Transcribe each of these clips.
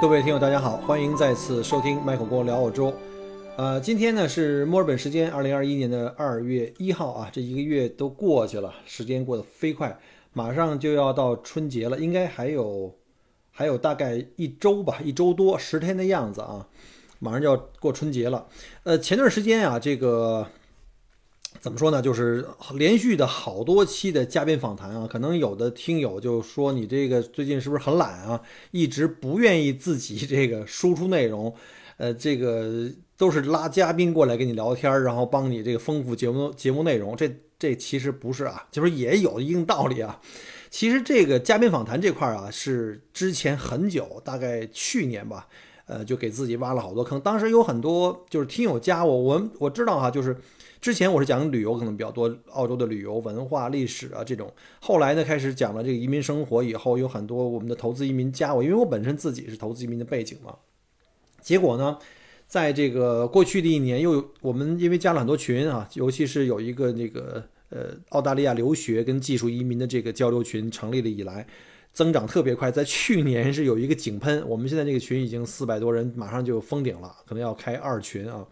各位听友，大家好，欢迎再次收听麦克郭聊澳洲。呃，今天呢是墨尔本时间二零二一年的二月一号啊，这一个月都过去了，时间过得飞快，马上就要到春节了，应该还有还有大概一周吧，一周多十天的样子啊，马上就要过春节了。呃，前段时间啊，这个。怎么说呢？就是连续的好多期的嘉宾访谈啊，可能有的听友就说你这个最近是不是很懒啊？一直不愿意自己这个输出内容，呃，这个都是拉嘉宾过来跟你聊天，然后帮你这个丰富节目节目内容。这这其实不是啊，就是也有一定道理啊。其实这个嘉宾访谈这块啊，是之前很久，大概去年吧，呃，就给自己挖了好多坑。当时有很多就是听友加我，我我知道哈，就是。之前我是讲旅游可能比较多，澳洲的旅游文化历史啊这种。后来呢，开始讲了这个移民生活以后，有很多我们的投资移民加我，因为我本身自己是投资移民的背景嘛。结果呢，在这个过去的一年，又我们因为加了很多群啊，尤其是有一个那个呃澳大利亚留学跟技术移民的这个交流群成立了以来，增长特别快。在去年是有一个井喷，我们现在这个群已经四百多人，马上就封顶了，可能要开二群啊。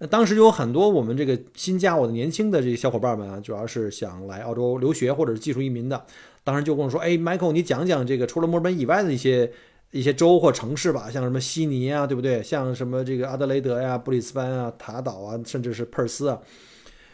那当时就有很多我们这个新加我的年轻的这些小伙伴们啊，主要是想来澳洲留学或者是技术移民的，当时就跟我说：“哎，Michael，你讲讲这个除了墨尔本以外的一些一些州或城市吧，像什么悉尼啊，对不对？像什么这个阿德雷德呀、布里斯班啊、塔岛啊，甚至是珀斯啊。”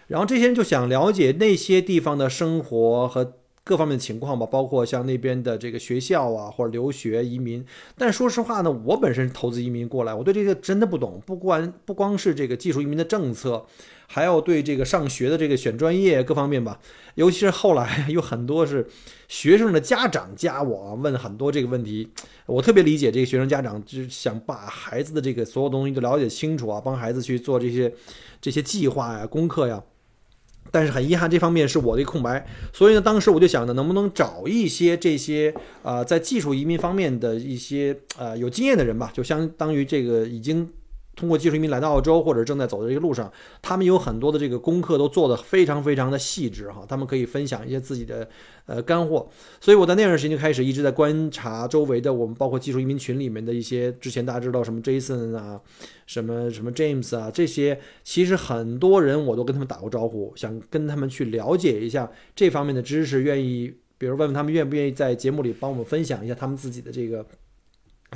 然后这些人就想了解那些地方的生活和。各方面的情况吧，包括像那边的这个学校啊，或者留学移民。但说实话呢，我本身投资移民过来，我对这个真的不懂。不光不光是这个技术移民的政策，还要对这个上学的这个选专业各方面吧。尤其是后来有很多是学生的家长加我问很多这个问题，我特别理解这个学生家长，就是想把孩子的这个所有东西都了解清楚啊，帮孩子去做这些这些计划呀、功课呀。但是很遗憾，这方面是我的一个空白，所以呢，当时我就想着能不能找一些这些呃，在技术移民方面的一些呃有经验的人吧，就相当于这个已经。通过技术移民来到澳洲，或者正在走的这个路上，他们有很多的这个功课都做得非常非常的细致哈，他们可以分享一些自己的呃干货。所以我在那段时间就开始一直在观察周围的我们包括技术移民群里面的一些之前大家知道什么 Jason 啊，什么什么 James 啊这些，其实很多人我都跟他们打过招呼，想跟他们去了解一下这方面的知识，愿意比如问问他们愿不愿意在节目里帮我们分享一下他们自己的这个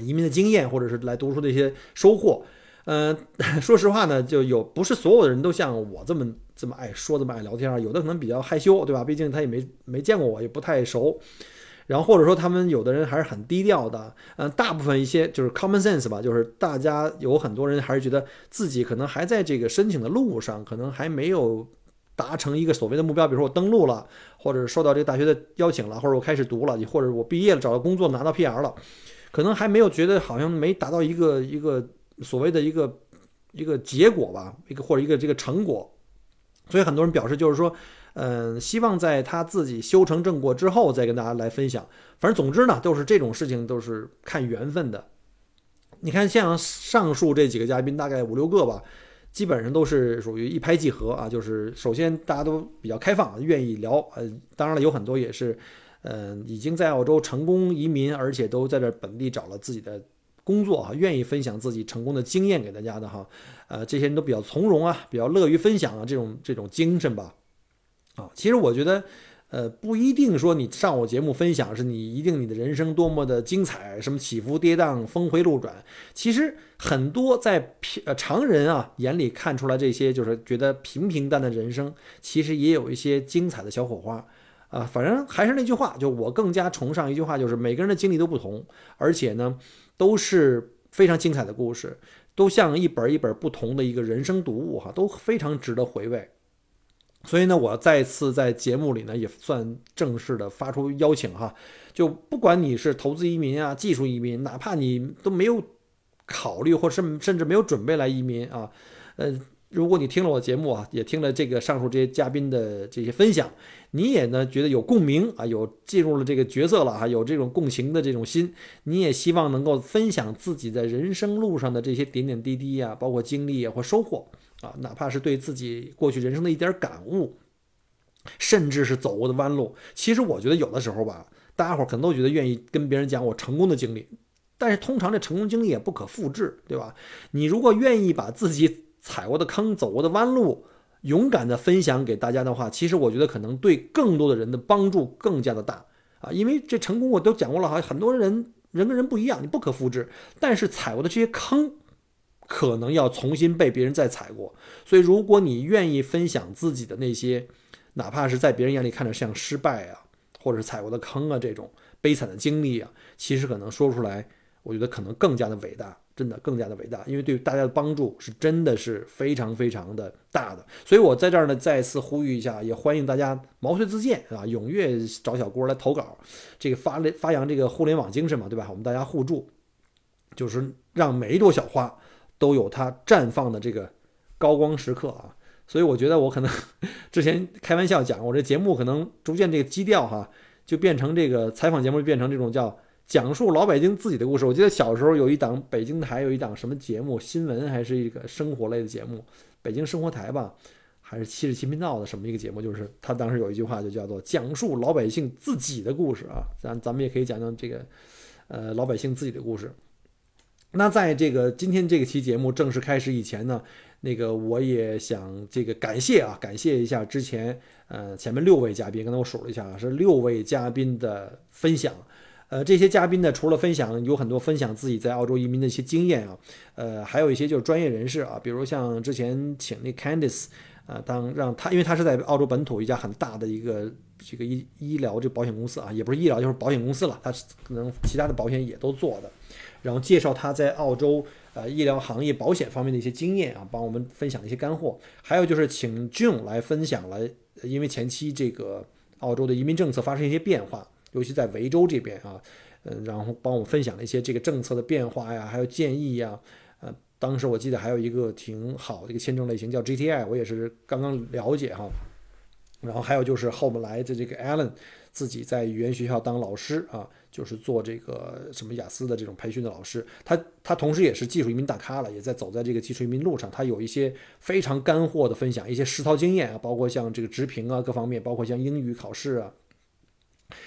移民的经验，或者是来读书的一些收获。嗯，说实话呢，就有不是所有的人都像我这么这么爱说，这么爱聊天啊。有的可能比较害羞，对吧？毕竟他也没没见过我，也不太熟。然后或者说他们有的人还是很低调的。嗯，大部分一些就是 common sense 吧，就是大家有很多人还是觉得自己可能还在这个申请的路上，可能还没有达成一个所谓的目标。比如说我登录了，或者收到这个大学的邀请了，或者我开始读了，或者我毕业了，找到工作拿到 PR 了，可能还没有觉得好像没达到一个一个。所谓的一个一个结果吧，一个或者一个这个成果，所以很多人表示就是说，嗯，希望在他自己修成正果之后再跟大家来分享。反正总之呢，都是这种事情都是看缘分的。你看，像上述这几个嘉宾，大概五六个吧，基本上都是属于一拍即合啊。就是首先大家都比较开放，愿意聊。呃，当然了，有很多也是，嗯，已经在澳洲成功移民，而且都在这本地找了自己的。工作啊，愿意分享自己成功的经验给大家的哈，呃，这些人都比较从容啊，比较乐于分享啊，这种这种精神吧，啊，其实我觉得，呃，不一定说你上我节目分享是你一定你的人生多么的精彩，什么起伏跌宕、峰回路转，其实很多在平呃常人啊眼里看出来这些就是觉得平平淡淡的人生，其实也有一些精彩的小火花。啊，反正还是那句话，就我更加崇尚一句话，就是每个人的经历都不同，而且呢，都是非常精彩的故事，都像一本一本不同的一个人生读物哈，都非常值得回味。所以呢，我再次在节目里呢也算正式的发出邀请哈，就不管你是投资移民啊、技术移民，哪怕你都没有考虑或甚甚至没有准备来移民啊，呃。如果你听了我的节目啊，也听了这个上述这些嘉宾的这些分享，你也呢觉得有共鸣啊，有进入了这个角色了哈，有这种共情的这种心，你也希望能够分享自己在人生路上的这些点点滴滴呀，包括经历啊或收获啊，哪怕是对自己过去人生的一点感悟，甚至是走过的弯路。其实我觉得有的时候吧，大家伙可能都觉得愿意跟别人讲我成功的经历，但是通常这成功经历也不可复制，对吧？你如果愿意把自己踩过的坑，走过的弯路，勇敢的分享给大家的话，其实我觉得可能对更多的人的帮助更加的大啊！因为这成功我都讲过了哈，很多人人跟人不一样，你不可复制。但是踩过的这些坑，可能要重新被别人再踩过。所以，如果你愿意分享自己的那些，哪怕是在别人眼里看着像失败啊，或者是踩过的坑啊这种悲惨的经历啊，其实可能说出来，我觉得可能更加的伟大。真的更加的伟大，因为对大家的帮助是真的是非常非常的大的，所以我在这儿呢再次呼吁一下，也欢迎大家毛遂自荐啊，踊跃找小郭来投稿，这个发发扬这个互联网精神嘛，对吧？我们大家互助，就是让每一朵小花都有它绽放的这个高光时刻啊。所以我觉得我可能之前开玩笑讲，我这节目可能逐渐这个基调哈，就变成这个采访节目，变成这种叫。讲述老北京自己的故事。我记得小时候有一档北京台有一档什么节目，新闻还是一个生活类的节目，北京生活台吧，还是七十七频道的什么一个节目？就是他当时有一句话就叫做“讲述老百姓自己的故事”啊。咱咱们也可以讲讲这个，呃，老百姓自己的故事。那在这个今天这个期节目正式开始以前呢，那个我也想这个感谢啊，感谢一下之前呃前面六位嘉宾，刚才我数了一下啊，是六位嘉宾的分享。呃，这些嘉宾呢，除了分享有很多分享自己在澳洲移民的一些经验啊，呃，还有一些就是专业人士啊，比如像之前请那 Candice 啊，当让他，因为他是在澳洲本土一家很大的一个这个医医疗这保险公司啊，也不是医疗就是保险公司了，他可能其他的保险也都做的，然后介绍他在澳洲呃医疗行业保险方面的一些经验啊，帮我们分享一些干货，还有就是请 June 来分享了，因为前期这个澳洲的移民政策发生一些变化。尤其在维州这边啊，嗯，然后帮我分享了一些这个政策的变化呀，还有建议呀，呃，当时我记得还有一个挺好的一个签证类型叫 GTI，我也是刚刚了解哈。然后还有就是后面来的这个 Allen 自己在语言学校当老师啊，就是做这个什么雅思的这种培训的老师，他他同时也是技术移民大咖了，也在走在这个技术移民路上，他有一些非常干货的分享，一些实操经验啊，包括像这个直评啊各方面，包括像英语考试啊。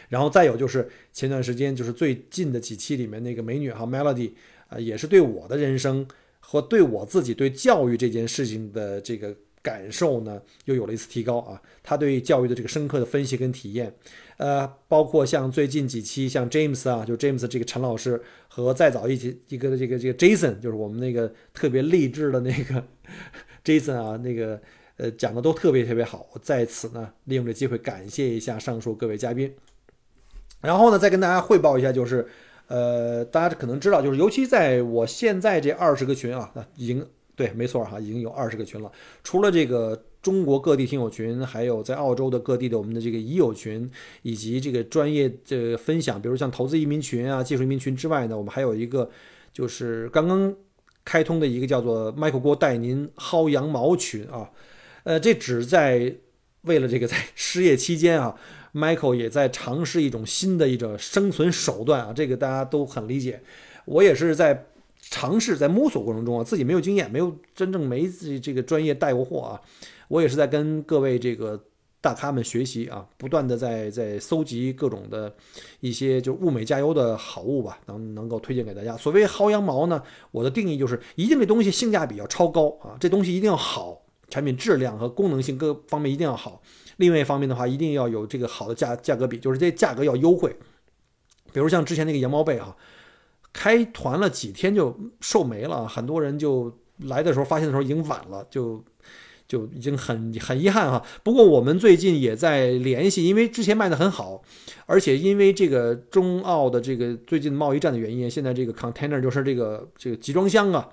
然后再有就是前段时间就是最近的几期里面那个美女哈 Melody 啊，也是对我的人生和对我自己对教育这件事情的这个感受呢，又有了一次提高啊。她对教育的这个深刻的分析跟体验，呃，包括像最近几期像 James 啊，就 James 这个陈老师和再早一期一个这个这个 Jason，就是我们那个特别励志的那个 Jason 啊，那个呃讲的都特别特别好。在此呢利用这机会感谢一下上述各位嘉宾。然后呢，再跟大家汇报一下，就是，呃，大家可能知道，就是尤其在我现在这二十个群啊，已经对，没错哈，已经有二十个群了。除了这个中国各地听友群，还有在澳洲的各地的我们的这个已友群，以及这个专业的分享，比如像投资移民群啊、技术移民群之外呢，我们还有一个就是刚刚开通的一个叫做 Michael 郭带您薅羊毛群啊，呃，这只在为了这个在失业期间啊。Michael 也在尝试一种新的一种生存手段啊，这个大家都很理解。我也是在尝试，在摸索过程中啊，自己没有经验，没有真正没这个专业带过货啊。我也是在跟各位这个大咖们学习啊，不断的在在搜集各种的一些就物美价优的好物吧，能能够推荐给大家。所谓薅羊毛呢，我的定义就是一定这东西性价比要超高啊，这东西一定要好，产品质量和功能性各方面一定要好。另外一方面的话，一定要有这个好的价价格比，就是这价格要优惠。比如像之前那个羊毛被啊，开团了几天就售没了，很多人就来的时候发现的时候已经晚了，就就已经很很遗憾哈。不过我们最近也在联系，因为之前卖的很好，而且因为这个中澳的这个最近贸易战的原因，现在这个 container 就是这个这个集装箱啊，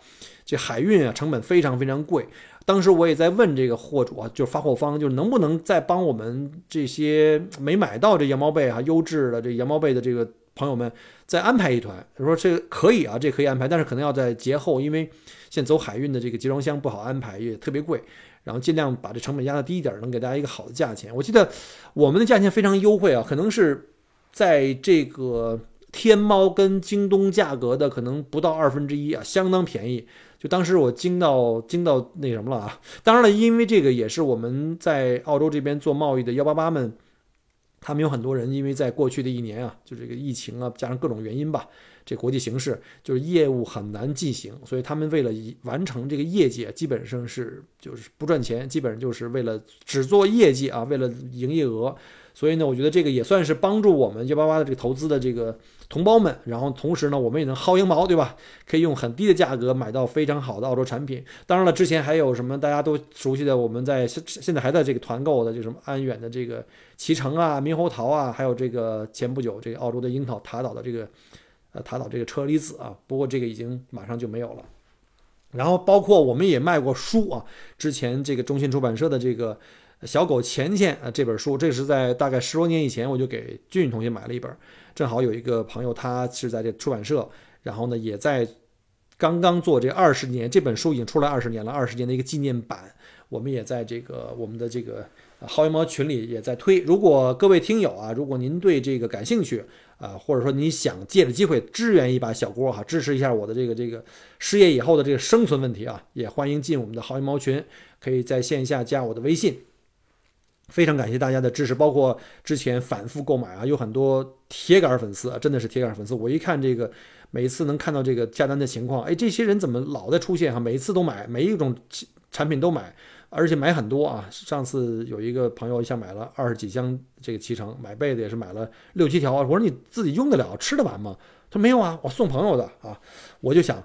这海运啊成本非常非常贵。当时我也在问这个货主啊，就是发货方，就是能不能再帮我们这些没买到这羊毛被啊优质的这羊毛被的这个朋友们再安排一团。说这可以啊，这可以安排，但是可能要在节后，因为现在走海运的这个集装箱不好安排，也特别贵。然后尽量把这成本压得低一点，能给大家一个好的价钱。我记得我们的价钱非常优惠啊，可能是在这个天猫跟京东价格的可能不到二分之一啊，相当便宜。就当时我惊到惊到那什么了啊！当然了，因为这个也是我们在澳洲这边做贸易的幺八八们，他们有很多人，因为在过去的一年啊，就这个疫情啊，加上各种原因吧，这国际形势就是业务很难进行，所以他们为了完成这个业绩，基本上是就是不赚钱，基本上就是为了只做业绩啊，为了营业额。所以呢，我觉得这个也算是帮助我们幺八八的这个投资的这个同胞们，然后同时呢，我们也能薅羊毛，对吧？可以用很低的价格买到非常好的澳洲产品。当然了，之前还有什么大家都熟悉的，我们在现现在还在这个团购的，就什么安远的这个脐橙啊、猕猴桃啊，还有这个前不久这个澳洲的樱桃塔岛的这个呃塔岛这个车厘子啊，不过这个已经马上就没有了。然后包括我们也卖过书啊，之前这个中信出版社的这个。小狗钱钱啊，这本书，这是在大概十多年以前，我就给俊俊同学买了一本。正好有一个朋友，他是在这出版社，然后呢，也在刚刚做这二十年，这本书已经出来二十年了，二十年的一个纪念版，我们也在这个我们的这个薅羊毛群里也在推。如果各位听友啊，如果您对这个感兴趣啊，或者说你想借着机会支援一把小郭哈，支持一下我的这个这个失业以后的这个生存问题啊，也欢迎进我们的薅羊毛群，可以在线下加我的微信。非常感谢大家的支持，包括之前反复购买啊，有很多铁杆粉丝啊，真的是铁杆粉丝。我一看这个，每次能看到这个下单的情况，哎，这些人怎么老在出现哈？每一次都买，每一种产品都买，而且买很多啊。上次有一个朋友一下买了二十几箱这个脐橙，买被子也是买了六七条。我说你自己用得了，吃得完吗？他说没有啊，我送朋友的啊。我就想，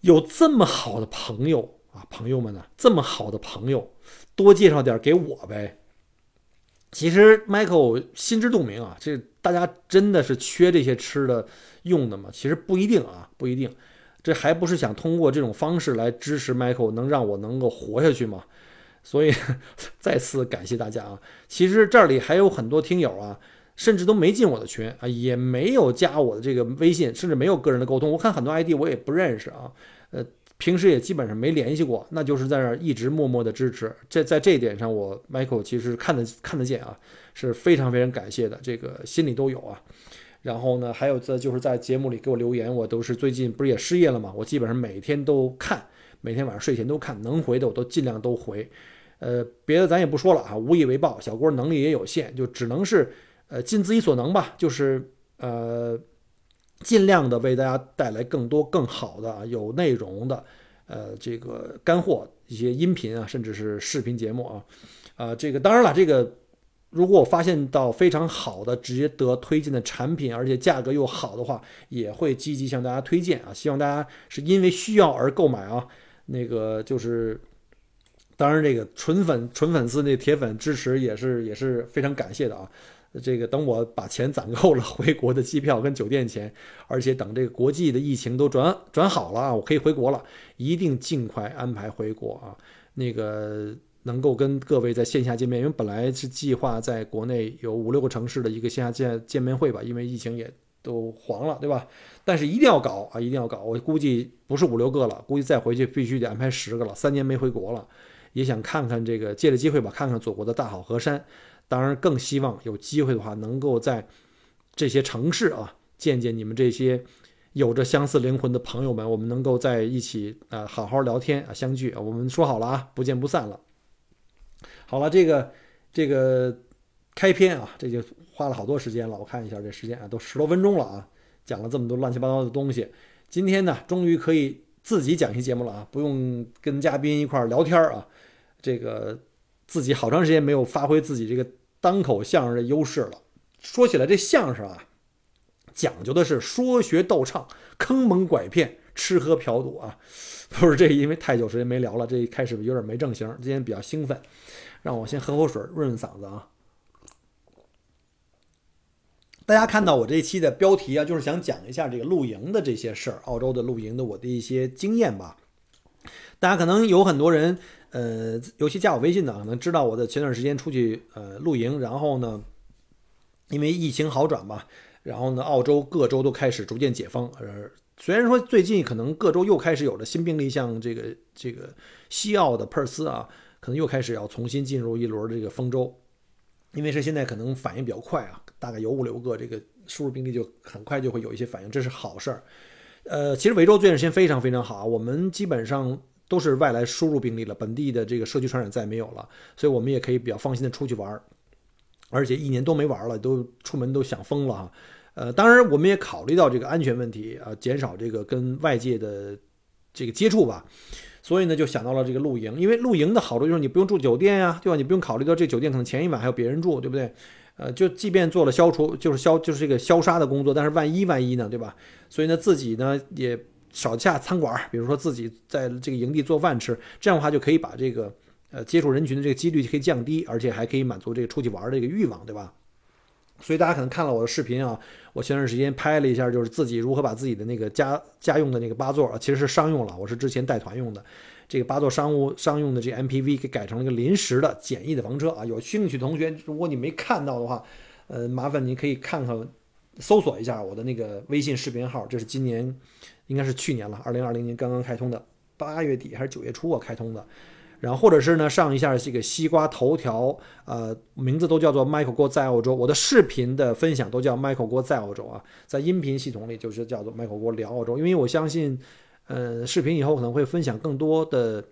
有这么好的朋友啊，朋友们呢，这么好的朋友，多介绍点给我呗。其实 Michael 心知肚明啊，这大家真的是缺这些吃的用的吗？其实不一定啊，不一定。这还不是想通过这种方式来支持 Michael，能让我能够活下去吗？所以 再次感谢大家啊。其实这里还有很多听友啊，甚至都没进我的群啊，也没有加我的这个微信，甚至没有个人的沟通。我看很多 ID 我也不认识啊，呃。平时也基本上没联系过，那就是在那儿一直默默的支持。这在这一点上，我 Michael 其实看得看得见啊，是非常非常感谢的，这个心里都有啊。然后呢，还有在就是在节目里给我留言，我都是最近不是也失业了嘛，我基本上每天都看，每天晚上睡前都看，能回的我都尽量都回。呃，别的咱也不说了啊，无以为报，小郭能力也有限，就只能是呃尽自己所能吧，就是呃。尽量的为大家带来更多更好的有内容的，呃，这个干货一些音频啊，甚至是视频节目啊，啊，这个当然了，这个如果我发现到非常好的值得推荐的产品，而且价格又好的话，也会积极向大家推荐啊。希望大家是因为需要而购买啊。那个就是，当然这个纯粉纯粉丝那铁粉支持也是也是非常感谢的啊。这个等我把钱攒够了，回国的机票跟酒店钱，而且等这个国际的疫情都转转好了啊，我可以回国了，一定尽快安排回国啊。那个能够跟各位在线下见面，因为本来是计划在国内有五六个城市的一个线下见见面会吧，因为疫情也都黄了，对吧？但是一定要搞啊，一定要搞。我估计不是五六个了，估计再回去必须得安排十个了。三年没回国了，也想看看这个，借着机会吧，看看祖国的大好河山。当然，更希望有机会的话，能够在这些城市啊，见见你们这些有着相似灵魂的朋友们，我们能够在一起啊，好好聊天啊，相聚。我们说好了啊，不见不散了。好了，这个这个开篇啊，这就花了好多时间了。我看一下这时间啊，都十多分钟了啊，讲了这么多乱七八糟的东西。今天呢，终于可以自己讲一期节目了啊，不用跟嘉宾一块聊天啊，这个。自己好长时间没有发挥自己这个单口相声的优势了。说起来，这相声啊，讲究的是说学逗唱、坑蒙拐骗，吃喝嫖赌啊，不是这，因为太久时间没聊了，这一开始有点没正形，今天比较兴奋，让我先喝口水润润嗓子啊。大家看到我这一期的标题啊，就是想讲一下这个露营的这些事儿，澳洲的露营的我的一些经验吧。大家可能有很多人，呃，尤其加我微信的，可能知道我的前段时间出去呃露营，然后呢，因为疫情好转吧，然后呢，澳洲各州都开始逐渐解封。呃，虽然说最近可能各州又开始有了新病例，像这个这个西澳的珀斯啊，可能又开始要重新进入一轮这个封州。因为是现在可能反应比较快啊，大概有五六个这个输入病例就很快就会有一些反应，这是好事儿。呃，其实维州这段时间非常非常好啊，我们基本上都是外来输入病例了，本地的这个社区传染再也没有了，所以我们也可以比较放心的出去玩儿，而且一年都没玩儿了，都出门都想疯了哈。呃，当然我们也考虑到这个安全问题啊，减少这个跟外界的这个接触吧。所以呢，就想到了这个露营，因为露营的好处就是你不用住酒店呀，对吧？你不用考虑到这酒店可能前一晚还有别人住，对不对？呃，就即便做了消除，就是消，就是这个消杀的工作，但是万一万一呢，对吧？所以呢，自己呢也少下餐馆，比如说自己在这个营地做饭吃，这样的话就可以把这个呃接触人群的这个几率可以降低，而且还可以满足这个出去玩的这个欲望，对吧？所以大家可能看了我的视频啊，我前段时间拍了一下，就是自己如何把自己的那个家家用的那个八座啊，其实是商用了，我是之前带团用的，这个八座商务商用的这 MPV 给改成了一个临时的简易的房车啊。有兴趣的同学，如果你没看到的话，呃，麻烦您可以看看，搜索一下我的那个微信视频号，这是今年应该是去年了，二零二零年刚刚开通的，八月底还是九月初啊开通的。然后或者是呢，上一下这个西瓜头条，呃，名字都叫做 Michael 郭在澳洲。我的视频的分享都叫 Michael 郭在澳洲啊，在音频系统里就是叫做 Michael 郭聊澳洲。因为我相信，呃，视频以后可能会分享更多的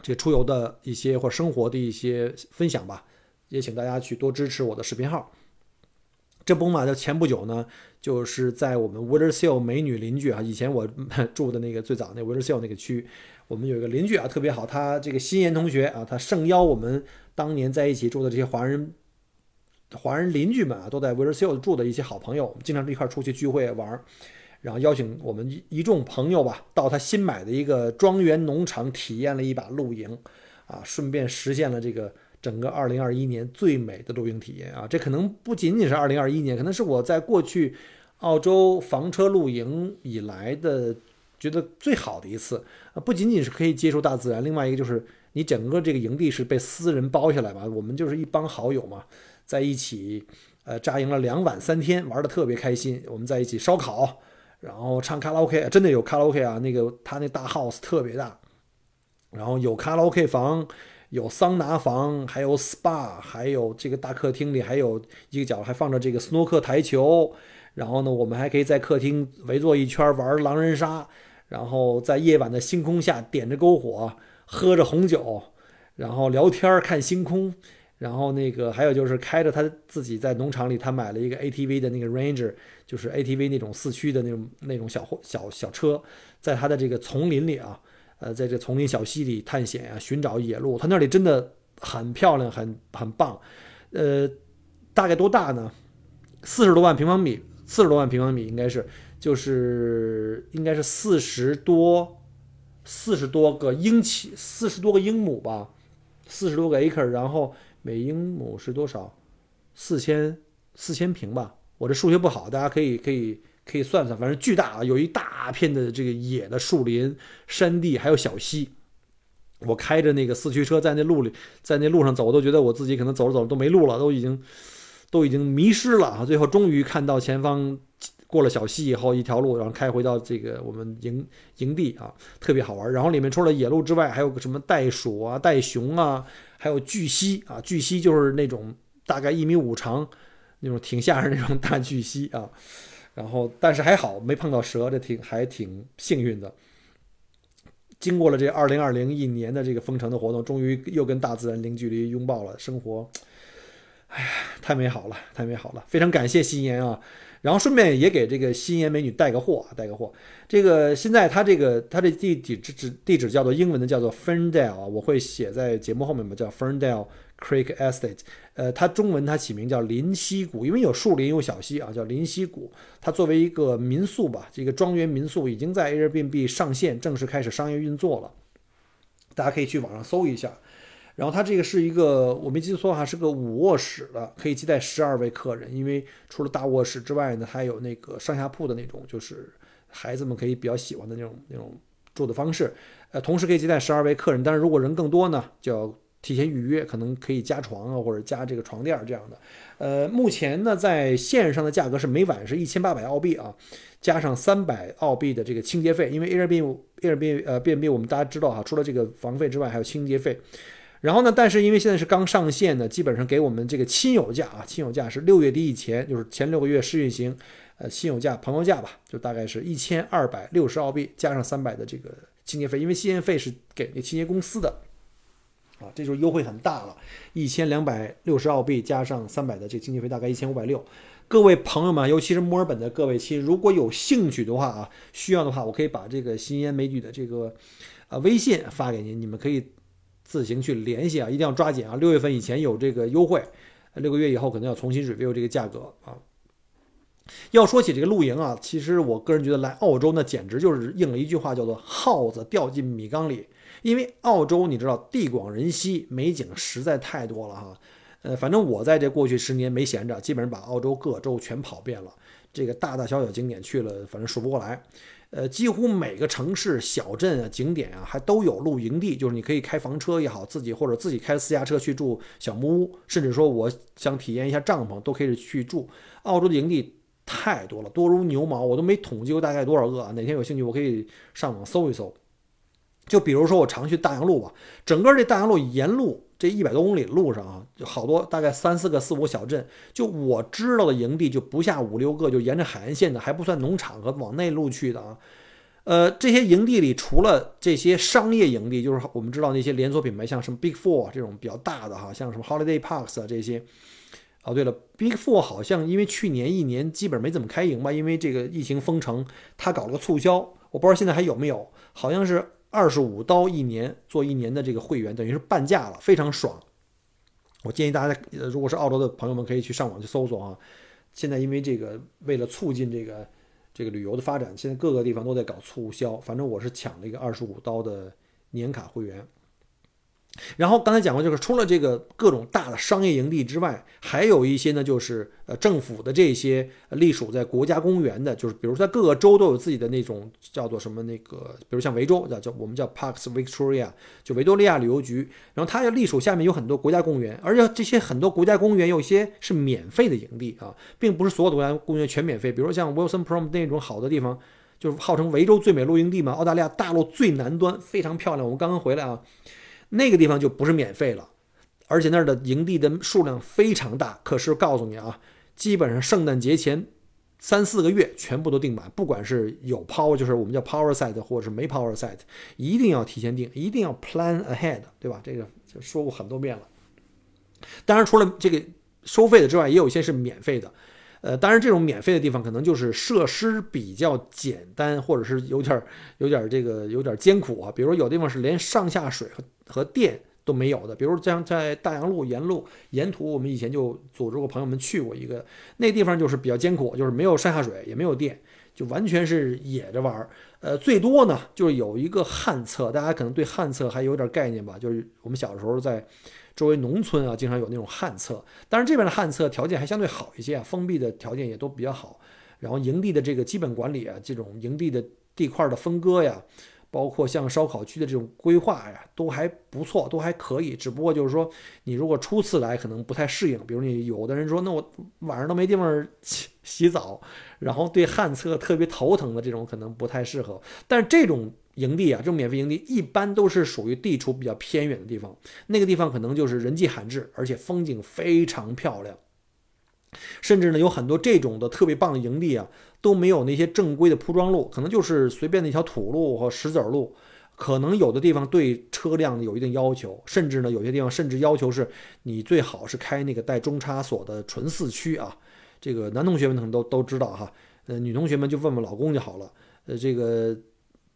这个出游的一些或生活的一些分享吧，也请大家去多支持我的视频号。这不嘛，就前不久呢，就是在我们 w i t e r s e a l 美女邻居啊，以前我 住的那个最早那 w i t e r s e a l 那个区。我们有一个邻居啊，特别好。他这个新言同学啊，他盛邀我们当年在一起住的这些华人华人邻居们啊，都在威尔斯住的一些好朋友，经常一块出去聚会玩然后邀请我们一众朋友吧，到他新买的一个庄园农场体验了一把露营啊，顺便实现了这个整个2021年最美的露营体验啊。这可能不仅仅是2021年，可能是我在过去澳洲房车露营以来的。觉得最好的一次啊，不仅仅是可以接触大自然，另外一个就是你整个这个营地是被私人包下来吧。我们就是一帮好友嘛，在一起，呃，扎营了两晚三天，玩的特别开心。我们在一起烧烤，然后唱卡拉 OK，真的有卡拉 OK 啊，那个他那大 house 特别大，然后有卡拉 OK 房，有桑拿房，还有 SPA，还有这个大客厅里还有一个角还放着这个斯诺克台球，然后呢，我们还可以在客厅围坐一圈玩狼人杀。然后在夜晚的星空下点着篝火，喝着红酒，然后聊天看星空，然后那个还有就是开着他自己在农场里，他买了一个 ATV 的那个 Ranger，就是 ATV 那种四驱的那种那种小货小小车，在他的这个丛林里啊，呃，在这丛林小溪里探险啊，寻找野鹿。他那里真的很漂亮，很很棒。呃，大概多大呢？四十多万平方米，四十多万平方米应该是。就是应该是四十多，四十多个英顷，四十多个英亩吧，四十多个 acre，然后每英亩是多少？四千四千平吧。我这数学不好，大家可以可以可以算算，反正巨大啊，有一大片的这个野的树林、山地，还有小溪。我开着那个四驱车在那路里，在那路上走，我都觉得我自己可能走着走着都没路了，都已经都已经迷失了啊！最后终于看到前方。过了小溪以后，一条路，然后开回到这个我们营营地啊，特别好玩。然后里面除了野鹿之外，还有个什么袋鼠啊、袋熊啊，还有巨蜥啊。巨蜥就是那种大概一米五长，那种挺吓人那种大巨蜥啊。然后但是还好没碰到蛇，这挺还挺幸运的。经过了这二零二零一年的这个封城的活动，终于又跟大自然零距离拥抱了生活。哎呀，太美好了，太美好了！非常感谢新颜啊，然后顺便也给这个新颜美女带个货啊，带个货。这个现在它这个它这地址址地址叫做英文的叫做 Ferndale 啊，我会写在节目后面嘛，叫 Ferndale Creek Estate。呃，它中文它起名叫林溪谷，因为有树林有小溪啊，叫林溪谷。它作为一个民宿吧，这个庄园民宿已经在 Airbnb 上线，正式开始商业运作了。大家可以去网上搜一下。然后它这个是一个，我没记错的话是个五卧室的，可以接待十二位客人。因为除了大卧室之外呢，还有那个上下铺的那种，就是孩子们可以比较喜欢的那种那种住的方式。呃，同时可以接待十二位客人，但是如果人更多呢，就要提前预约，可能可以加床啊，或者加这个床垫这样的。呃，目前呢，在线上的价格是每晚是一千八百澳币啊，加上三百澳币的这个清洁费。因为 Airbnb Airbnb 呃 B&B 我们大家知道哈，除了这个房费之外，还有清洁费。然后呢？但是因为现在是刚上线的，基本上给我们这个亲友价啊，亲友价是六月底以前，就是前六个月试运行，呃，亲友价、朋友价吧，就大概是一千二百六十澳币，加上三百的这个清洁费，因为清洁费是给那清洁公司的，啊，这就是优惠很大了，一千两百六十澳币加上三百的这个清洁费，大概一千五百六。各位朋友们，尤其是墨尔本的各位亲，如果有兴趣的话啊，需要的话，我可以把这个新烟美女的这个呃微信发给您，你们可以。自行去联系啊，一定要抓紧啊！六月份以前有这个优惠，六个月以后可能要重新 review 这个价格啊。要说起这个露营啊，其实我个人觉得来澳洲那简直就是应了一句话，叫做“耗子掉进米缸里”。因为澳洲你知道地广人稀，美景实在太多了哈。呃，反正我在这过去十年没闲着，基本上把澳洲各州全跑遍了，这个大大小小景点去了，反正数不过来。呃，几乎每个城市、小镇啊、景点啊，还都有露营地，就是你可以开房车也好，自己或者自己开私家车去住小木屋，甚至说我想体验一下帐篷，都可以去住。澳洲的营地太多了，多如牛毛，我都没统计过大概多少个啊。哪天有兴趣，我可以上网搜一搜。就比如说我常去大洋路吧，整个这大洋路沿路。这一百多公里路上啊，就好多大概三四个、四五小镇，就我知道的营地就不下五六个，就沿着海岸线的，还不算农场和往内陆去的啊。呃，这些营地里除了这些商业营地，就是我们知道那些连锁品牌，像什么 Big Four 这种比较大的哈，像什么 Holiday Parks 啊这些。哦，对了，Big Four 好像因为去年一年基本没怎么开营吧，因为这个疫情封城，他搞了个促销，我不知道现在还有没有，好像是。二十五刀一年做一年的这个会员，等于是半价了，非常爽。我建议大家，如果是澳洲的朋友们，可以去上网去搜索啊。现在因为这个，为了促进这个这个旅游的发展，现在各个地方都在搞促销。反正我是抢了一个二十五刀的年卡会员。然后刚才讲过，就是除了这个各种大的商业营地之外，还有一些呢，就是呃政府的这些隶属在国家公园的，就是比如在各个州都有自己的那种叫做什么那个，比如像维州叫叫我们叫 Parks Victoria，就维多利亚旅游局，然后它要隶属下面有很多国家公园，而且这些很多国家公园有些是免费的营地啊，并不是所有的国家公园全免费，比如像 Wilson Prom 那种好的地方，就是号称维州最美露营地嘛，澳大利亚大陆最南端，非常漂亮，我们刚刚回来啊。那个地方就不是免费了，而且那儿的营地的数量非常大。可是告诉你啊，基本上圣诞节前三四个月全部都订满，不管是有 power，就是我们叫 power site，或者是没 power site，一定要提前订，一定要 plan ahead，对吧？这个就说过很多遍了。当然，除了这个收费的之外，也有一些是免费的。呃，当然，这种免费的地方可能就是设施比较简单，或者是有点儿、有点儿这个、有点艰苦啊。比如有地方是连上下水和和电都没有的，比如像在大洋路沿路沿途，我们以前就组织过朋友们去过一个，那地方就是比较艰苦，就是没有上下水，也没有电，就完全是野着玩儿。呃，最多呢就是有一个旱厕，大家可能对旱厕还有点概念吧，就是我们小时候在。周围农村啊，经常有那种旱厕，当然这边的旱厕条件还相对好一些，封闭的条件也都比较好。然后营地的这个基本管理啊，这种营地的地块的分割呀，包括像烧烤区的这种规划呀，都还不错，都还可以。只不过就是说，你如果初次来，可能不太适应。比如你有的人说，那我晚上都没地方洗洗澡，然后对旱厕特别头疼的这种，可能不太适合。但是这种。营地啊，这种免费营地一般都是属于地处比较偏远的地方，那个地方可能就是人迹罕至，而且风景非常漂亮。甚至呢，有很多这种的特别棒的营地啊，都没有那些正规的铺装路，可能就是随便的一条土路和石子路，可能有的地方对车辆有一定要求，甚至呢有些地方甚至要求是你最好是开那个带中差锁的纯四驱啊。这个男同学们可能都都知道哈，呃，女同学们就问问老公就好了。呃，这个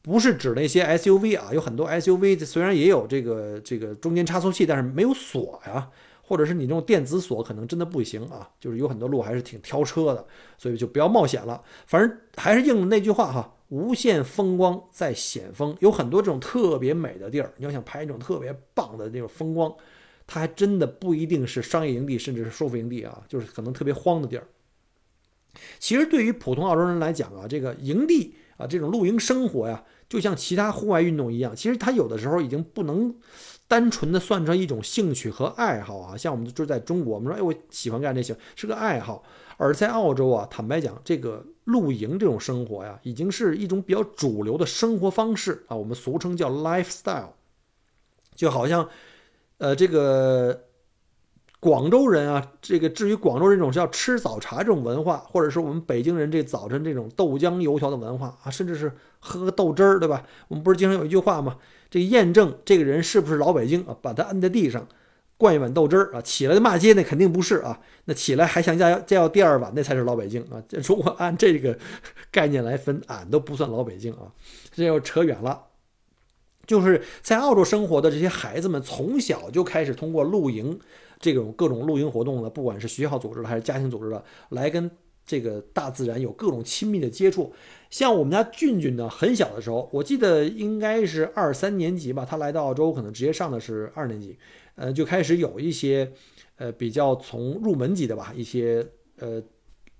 不是指那些 SUV 啊，有很多 SUV 虽然也有这个这个中间差速器，但是没有锁呀，或者是你这种电子锁可能真的不行啊，就是有很多路还是挺挑车的，所以就不要冒险了。反正还是应了那句话哈，无限风光在险峰，有很多这种特别美的地儿，你要想拍一种特别棒的那种风光，它还真的不一定是商业营地，甚至是收复营地啊，就是可能特别荒的地儿。其实对于普通澳洲人来讲啊，这个营地啊，这种露营生活呀，就像其他户外运动一样，其实它有的时候已经不能单纯的算成一种兴趣和爱好啊。像我们就在中国，我们说，哎，我喜欢干这些，是个爱好；而在澳洲啊，坦白讲，这个露营这种生活呀，已经是一种比较主流的生活方式啊，我们俗称叫 lifestyle，就好像，呃，这个。广州人啊，这个至于广州人这种是要吃早茶这种文化，或者是我们北京人这早晨这种豆浆油条的文化啊，甚至是喝个豆汁儿，对吧？我们不是经常有一句话吗？这个验证这个人是不是老北京啊？把他摁在地上，灌一碗豆汁儿啊，起来的骂街那肯定不是啊，那起来还想再要再要第二碗，那才是老北京啊。如果按这个概念来分，俺都不算老北京啊，这又扯远了。就是在澳洲生活的这些孩子们，从小就开始通过露营。这种各种露营活动呢，不管是学校组织的还是家庭组织的，来跟这个大自然有各种亲密的接触。像我们家俊俊呢，很小的时候，我记得应该是二三年级吧，他来到澳洲，可能直接上的是二年级，呃，就开始有一些呃比较从入门级的吧，一些呃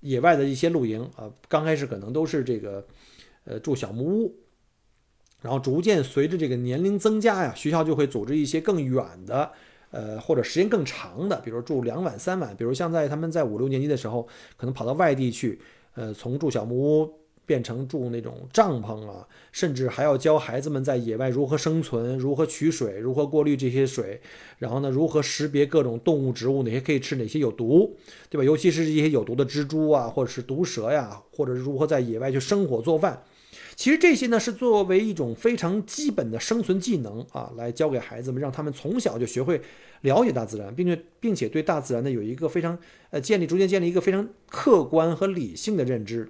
野外的一些露营啊。刚开始可能都是这个呃住小木屋，然后逐渐随着这个年龄增加呀，学校就会组织一些更远的。呃，或者时间更长的，比如住两晚三晚，比如像在他们在五六年级的时候，可能跑到外地去，呃，从住小木屋变成住那种帐篷啊，甚至还要教孩子们在野外如何生存、如何取水、如何过滤这些水，然后呢，如何识别各种动物、植物哪些可以吃，哪些有毒，对吧？尤其是这些有毒的蜘蛛啊，或者是毒蛇呀，或者是如何在野外去生火做饭。其实这些呢是作为一种非常基本的生存技能啊，来教给孩子们，让他们从小就学会了解大自然，并且并且对大自然呢有一个非常呃建立逐渐建立一个非常客观和理性的认知，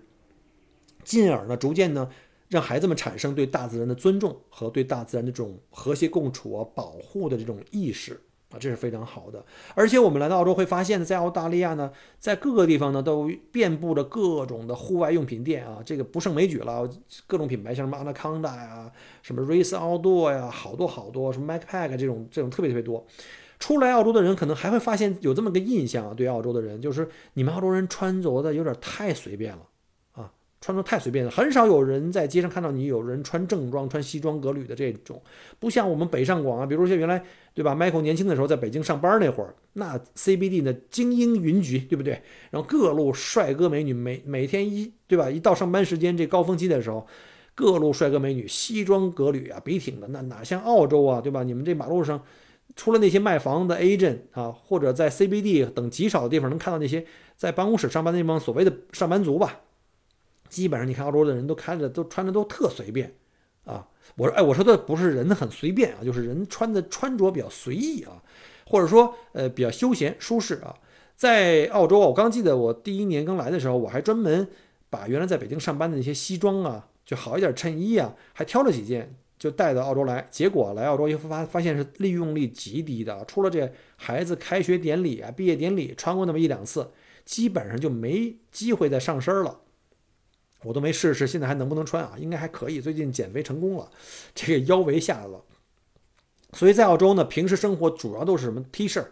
进而呢逐渐呢让孩子们产生对大自然的尊重和对大自然的这种和谐共处啊保护的这种意识。啊，这是非常好的，而且我们来到澳洲会发现，在澳大利亚呢，在各个地方呢都遍布着各种的户外用品店啊，这个不胜枚举了，各种品牌，像什么 Anaconda 呀，什么 Race Outdoor 呀，好多好多，什么 MacPack 这种这种特别特别多。出来澳洲的人可能还会发现有这么个印象啊，对澳洲的人就是你们澳洲人穿着的有点太随便了。穿着太随便了，很少有人在街上看到你有人穿正装、穿西装革履的这种，不像我们北上广啊，比如说原来对吧？Michael 年轻的时候在北京上班那会儿，那 CBD 呢精英云集，对不对？然后各路帅哥美女每每天一对吧？一到上班时间这高峰期的时候，各路帅哥美女西装革履啊，笔挺的，那哪像澳洲啊，对吧？你们这马路上除了那些卖房的 agent 啊，或者在 CBD 等极少的地方能看到那些在办公室上班的那帮所谓的上班族吧。基本上，你看澳洲的人都开着，都穿的都特随便，啊，我说，哎，我说的不是人很随便啊，就是人穿的穿着比较随意啊，或者说，呃，比较休闲舒适啊。在澳洲，我刚记得我第一年刚来的时候，我还专门把原来在北京上班的那些西装啊，就好一点衬衣啊，还挑了几件就带到澳洲来。结果来澳洲一发发现是利用率极低的，除了这孩子开学典礼啊、毕业典礼穿过那么一两次，基本上就没机会再上身了。我都没试试，现在还能不能穿啊？应该还可以。最近减肥成功了，这个腰围下来了。所以在澳洲呢，平时生活主要都是什么 T 恤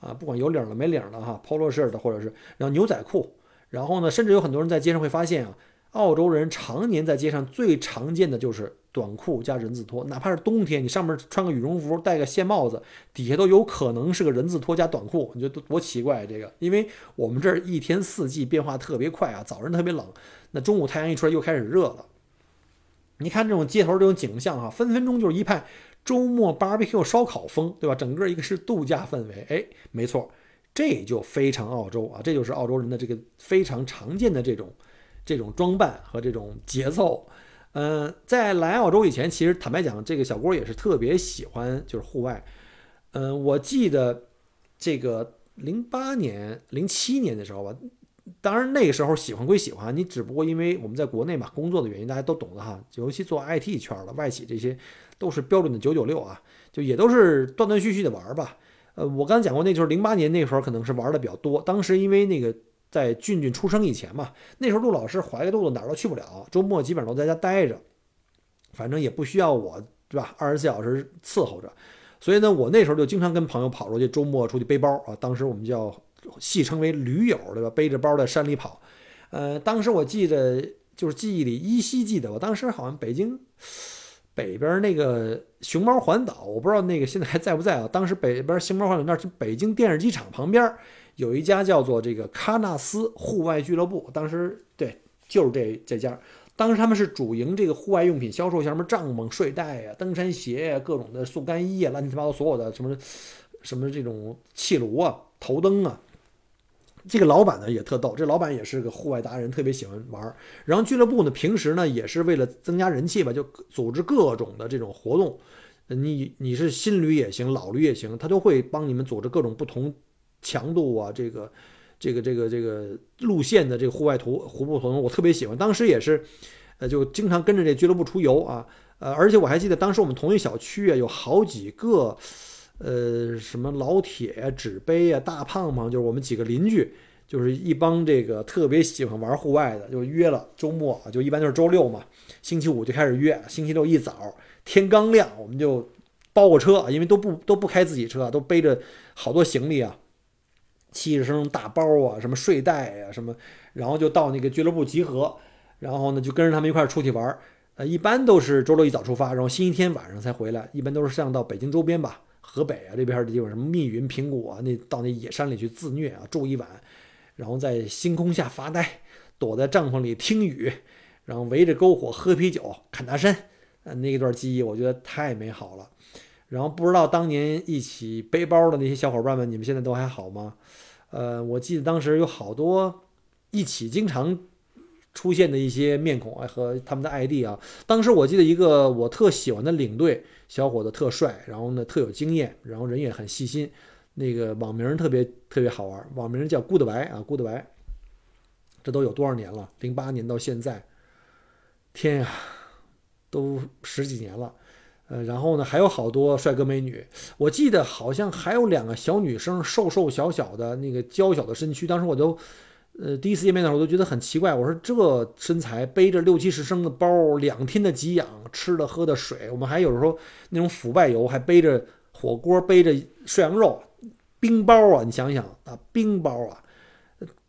啊，不管有领的没领的哈，Polo shirt 的或者是然后牛仔裤。然后呢，甚至有很多人在街上会发现啊，澳洲人常年在街上最常见的就是短裤加人字拖，哪怕是冬天，你上面穿个羽绒服，戴个线帽子，底下都有可能是个人字拖加短裤。你觉得多奇怪？这个，因为我们这儿一天四季变化特别快啊，早上特别冷。那中午太阳一出来又开始热了，你看这种街头这种景象哈，分分钟就是一派周末 barbecue 烧烤风，对吧？整个一个是度假氛围，哎，没错，这就非常澳洲啊，这就是澳洲人的这个非常常见的这种这种装扮和这种节奏。嗯，在来澳洲以前，其实坦白讲，这个小郭也是特别喜欢就是户外。嗯，我记得这个零八年、零七年的时候吧，当然那个时候喜欢归喜欢，你只不过因为我们在国内嘛，工作的原因，大家都懂的哈，尤其做 IT 圈的外企这些都是标准的九九六啊，就也都是断断续续的玩吧。呃，我刚才讲过，那就是零八年那时候可能是玩的比较多，当时因为那个。在俊俊出生以前嘛，那时候陆老师怀个肚子哪儿都去不了，周末基本上都在家待着，反正也不需要我，对吧？二十四小时伺候着，所以呢，我那时候就经常跟朋友跑出去，周末出去背包啊，当时我们叫戏称为驴友，对吧？背着包在山里跑，呃，当时我记得就是记忆里依稀记得，我当时好像北京北边那个熊猫环岛，我不知道那个现在还在不在啊？当时北边熊猫环岛那儿，就北京电视机厂旁边。有一家叫做这个喀纳斯户外俱乐部，当时对，就是这这家，当时他们是主营这个户外用品销售，像什么帐篷、睡袋呀、登山鞋呀、各种的速干衣啊，乱七八糟所有的什么什么这种气炉啊、头灯啊。这个老板呢也特逗，这老板也是个户外达人，特别喜欢玩。然后俱乐部呢平时呢也是为了增加人气吧，就组织各种的这种活动。你你是新驴也行，老驴也行，他都会帮你们组织各种不同。强度啊，这个，这个，这个，这个路线的这个户外图徒步活动，我特别喜欢。当时也是，呃，就经常跟着这俱乐部出游啊，呃，而且我还记得当时我们同一小区啊，有好几个，呃，什么老铁呀、纸杯啊、大胖胖，就是我们几个邻居，就是一帮这个特别喜欢玩户外的，就约了周末啊，就一般都是周六嘛，星期五就开始约，星期六一早天刚亮，我们就包个车，因为都不 都不开自己车，都背着好多行李啊。七十升大包啊，什么睡袋啊，什么，然后就到那个俱乐部集合，然后呢就跟着他们一块儿出去玩。呃，一般都是周六一早出发，然后星期天晚上才回来。一般都是像到北京周边吧，河北啊这边的地方，什么密云、平谷啊，那到那野山里去自虐啊，住一晚，然后在星空下发呆，躲在帐篷里听雨，然后围着篝火喝啤酒、看大山。呃，那一段记忆我觉得太美好了。然后不知道当年一起背包的那些小伙伴们，你们现在都还好吗？呃，我记得当时有好多一起经常出现的一些面孔啊，和他们的 ID 啊。当时我记得一个我特喜欢的领队小伙子，特帅，然后呢特有经验，然后人也很细心。那个网名特别特别好玩，网名叫 Goodbye 啊 Goodbye，。这都有多少年了？零八年到现在，天呀，都十几年了。呃，然后呢，还有好多帅哥美女。我记得好像还有两个小女生，瘦瘦小小的那个娇小的身躯。当时我都，呃，第一次见面的时候，我都觉得很奇怪。我说这身材，背着六七十升的包，两天的给养，吃的喝的水，我们还有时候那种腐败油，还背着火锅，背着涮羊肉，冰包啊，你想想啊，冰包啊，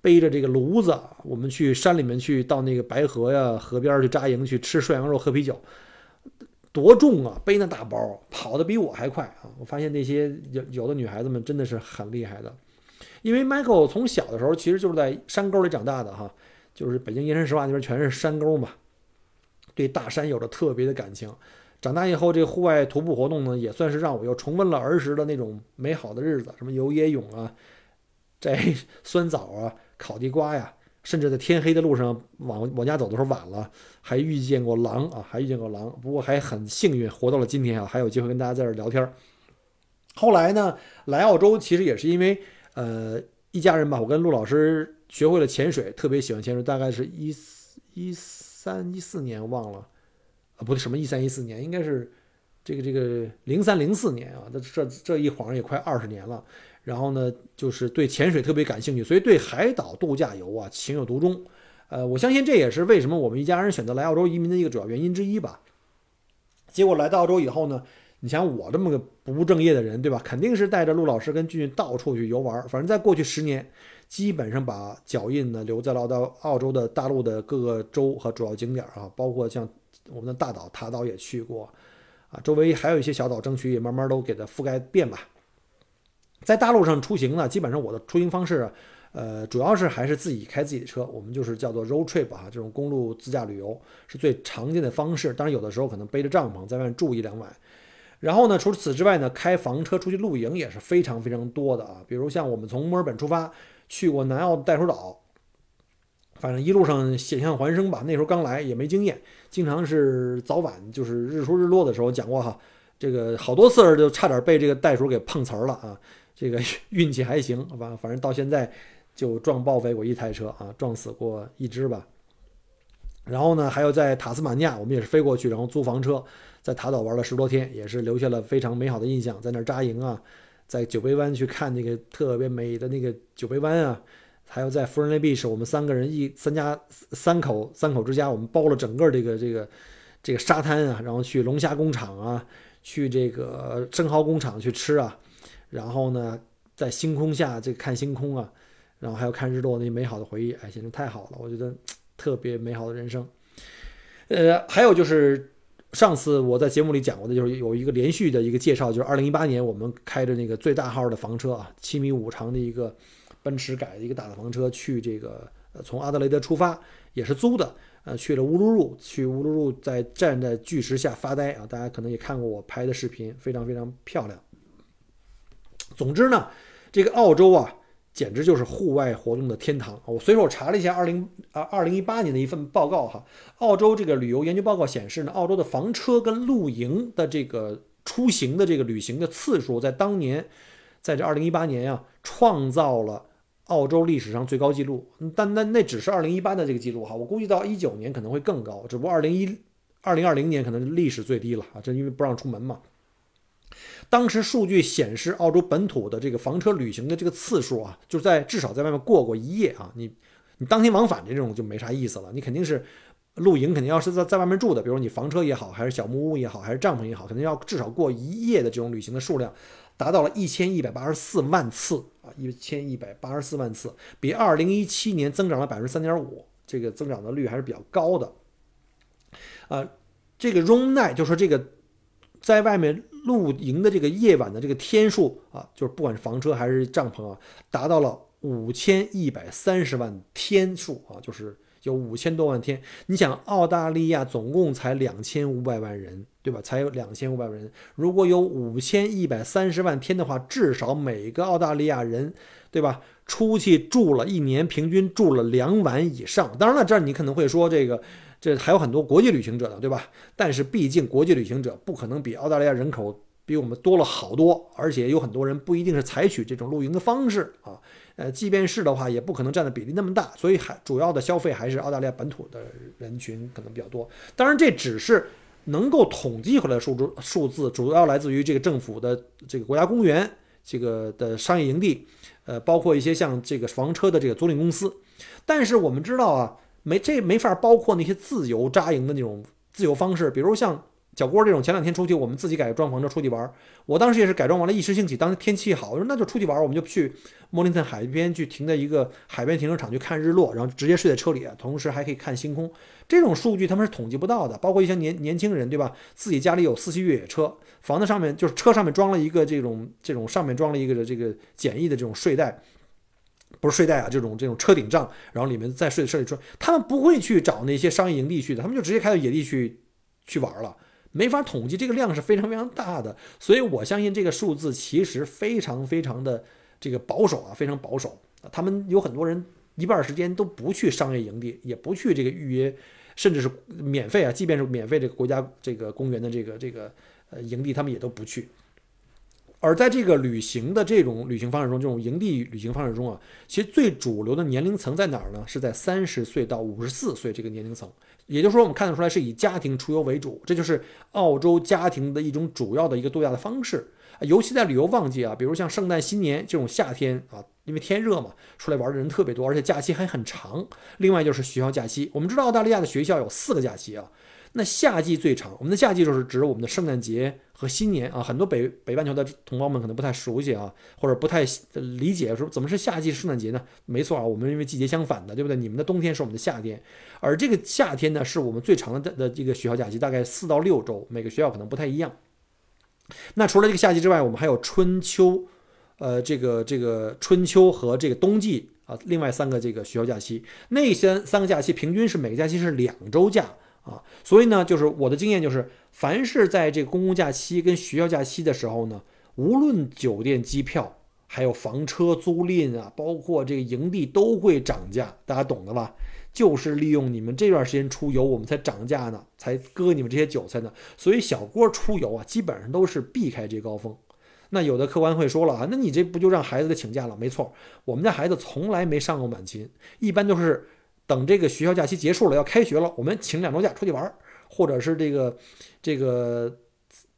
背着这个炉子，我们去山里面去，到那个白河呀河边去扎营去吃涮羊肉，喝啤酒。多重啊！背那大包，跑的比我还快啊！我发现那些有有的女孩子们真的是很厉害的，因为 Michael 从小的时候其实就是在山沟里长大的哈，就是北京燕山石化那边全是山沟嘛，对大山有着特别的感情。长大以后，这户外徒步活动呢，也算是让我又重温了儿时的那种美好的日子，什么游野泳啊，摘 酸枣啊，烤地瓜呀。甚至在天黑的路上往往家走的时候晚了，还遇见过狼啊，还遇见过狼。不过还很幸运活到了今天啊，还有机会跟大家在这聊天。后来呢，来澳洲其实也是因为呃一家人吧，我跟陆老师学会了潜水，特别喜欢潜水。大概是一一三一四年忘了啊，不对，什么一三一四年，应该是这个这个零三零四年啊，这这这一晃也快二十年了。然后呢，就是对潜水特别感兴趣，所以对海岛度假游啊情有独钟。呃，我相信这也是为什么我们一家人选择来澳洲移民的一个主要原因之一吧。结果来到澳洲以后呢，你像我这么个不务正业的人，对吧？肯定是带着陆老师跟俊俊到处去游玩。反正在过去十年，基本上把脚印呢留在了到澳洲的大陆的各个州和主要景点啊，包括像我们的大岛塔岛也去过，啊，周围还有一些小岛，争取也慢慢都给它覆盖遍吧。在大陆上出行呢，基本上我的出行方式，呃，主要是还是自己开自己的车，我们就是叫做 road trip 啊，这种公路自驾旅游是最常见的方式。当然，有的时候可能背着帐篷在外面住一两晚。然后呢，除此之外呢，开房车出去露营也是非常非常多的啊。比如像我们从墨尔本出发，去过南澳袋鼠岛，反正一路上险象环生吧。那时候刚来也没经验，经常是早晚就是日出日落的时候讲过哈，这个好多次就差点被这个袋鼠给碰瓷儿了啊。这个运气还行，反反正到现在就撞报废过一台车啊，撞死过一只吧。然后呢，还有在塔斯马尼亚，我们也是飞过去，然后租房车，在塔岛玩了十多天，也是留下了非常美好的印象，在那儿扎营啊，在酒杯湾去看那个特别美的那个酒杯湾啊。还有在福人内 beach，我们三个人一三家三口三口之家，我们包了整个这个这个这个沙滩啊，然后去龙虾工厂啊，去这个生蚝工厂去吃啊，然后呢，在星空下这个看星空啊，然后还有看日落那美好的回忆，哎，简直太好了，我觉得特别美好的人生。呃，还有就是上次我在节目里讲过的，就是有一个连续的一个介绍，就是二零一八年我们开着那个最大号的房车啊，七米五长的一个。奔驰改的一个大的房车去这个呃从阿德雷德出发也是租的呃去了乌鲁鲁去乌鲁鲁在站在巨石下发呆啊大家可能也看过我拍的视频非常非常漂亮。总之呢这个澳洲啊简直就是户外活动的天堂我随手查了一下二零啊二零一八年的一份报告哈澳洲这个旅游研究报告显示呢澳洲的房车跟露营的这个出行的这个旅行的次数在当年在这二零一八年啊创造了。澳洲历史上最高纪录，但那那只是二零一八的这个记录哈，我估计到一九年可能会更高，只不过二零一二零二零年可能历史最低了啊，这因为不让出门嘛。当时数据显示，澳洲本土的这个房车旅行的这个次数啊，就是在至少在外面过过一夜啊，你你当天往返的这种就没啥意思了，你肯定是露营，肯定要是在在外面住的，比如你房车也好，还是小木屋也好，还是帐篷也好，肯定要至少过一夜的这种旅行的数量。达到了一千一百八十四万次啊，一千一百八十四万次，比二零一七年增长了百分之三点五，这个增长的率还是比较高的。啊，这个 room night 就说这个在外面露营的这个夜晚的这个天数啊，就是不管是房车还是帐篷啊，达到了五千一百三十万天数啊，就是。有五千多万天，你想澳大利亚总共才两千五百万人，对吧？才有两千五百万人。如果有五千一百三十万天的话，至少每个澳大利亚人，对吧？出去住了一年，平均住了两晚以上。当然了，这儿你可能会说，这个这还有很多国际旅行者呢，对吧？但是毕竟国际旅行者不可能比澳大利亚人口比我们多了好多，而且有很多人不一定是采取这种露营的方式啊。呃，即便是的话，也不可能占的比例那么大，所以还主要的消费还是澳大利亚本土的人群可能比较多。当然，这只是能够统计回来的数字，数字主要来自于这个政府的这个国家公园这个的商业营地，呃，包括一些像这个房车的这个租赁公司。但是我们知道啊，没这没法包括那些自由扎营的那种自由方式，比如像。小郭这种前两天出去，我们自己改装房车出去玩。我当时也是改装完了，一时兴起，当天气好，我说那就出去玩，我们就去莫林顿海边去停在一个海边停车场去看日落，然后直接睡在车里，同时还可以看星空。这种数据他们是统计不到的，包括一些年年轻人，对吧？自己家里有四驱越野车，房子上面就是车上面装了一个这种这种上面装了一个这个简易的这种睡袋，不是睡袋啊，这种这种车顶帐，然后里面再睡车里睡。他们不会去找那些商业营地去的，他们就直接开到野地去去玩了。没法统计，这个量是非常非常大的，所以我相信这个数字其实非常非常的这个保守啊，非常保守。他们有很多人一半时间都不去商业营地，也不去这个预约，甚至是免费啊，即便是免费这个国家这个公园的这个这个呃营地，他们也都不去。而在这个旅行的这种旅行方式中，这种营地旅行方式中啊，其实最主流的年龄层在哪儿呢？是在三十岁到五十四岁这个年龄层。也就是说，我们看得出来是以家庭出游为主，这就是澳洲家庭的一种主要的一个度假的方式。尤其在旅游旺季啊，比如像圣诞、新年这种夏天啊，因为天热嘛，出来玩的人特别多，而且假期还很长。另外就是学校假期，我们知道澳大利亚的学校有四个假期啊。那夏季最长，我们的夏季就是指我们的圣诞节和新年啊。很多北北半球的同胞们可能不太熟悉啊，或者不太理解说怎么是夏季圣诞节呢？没错啊，我们因为季节相反的，对不对？你们的冬天是我们的夏天，而这个夏天呢是我们最长的的这个学校假期，大概四到六周，每个学校可能不太一样。那除了这个夏季之外，我们还有春秋，呃，这个这个春秋和这个冬季啊，另外三个这个学校假期，那些三个假期平均是每个假期是两周假。啊，所以呢，就是我的经验就是，凡是在这个公共假期跟学校假期的时候呢，无论酒店、机票，还有房车租赁啊，包括这个营地都会涨价，大家懂的吧？就是利用你们这段时间出游，我们才涨价呢，才割你们这些韭菜呢。所以小郭出游啊，基本上都是避开这高峰。那有的客官会说了啊，那你这不就让孩子请假了？没错，我们家孩子从来没上过满勤，一般都是等这个学校假期结束了，要开学了，我们请两周假出去玩，或者是这个这个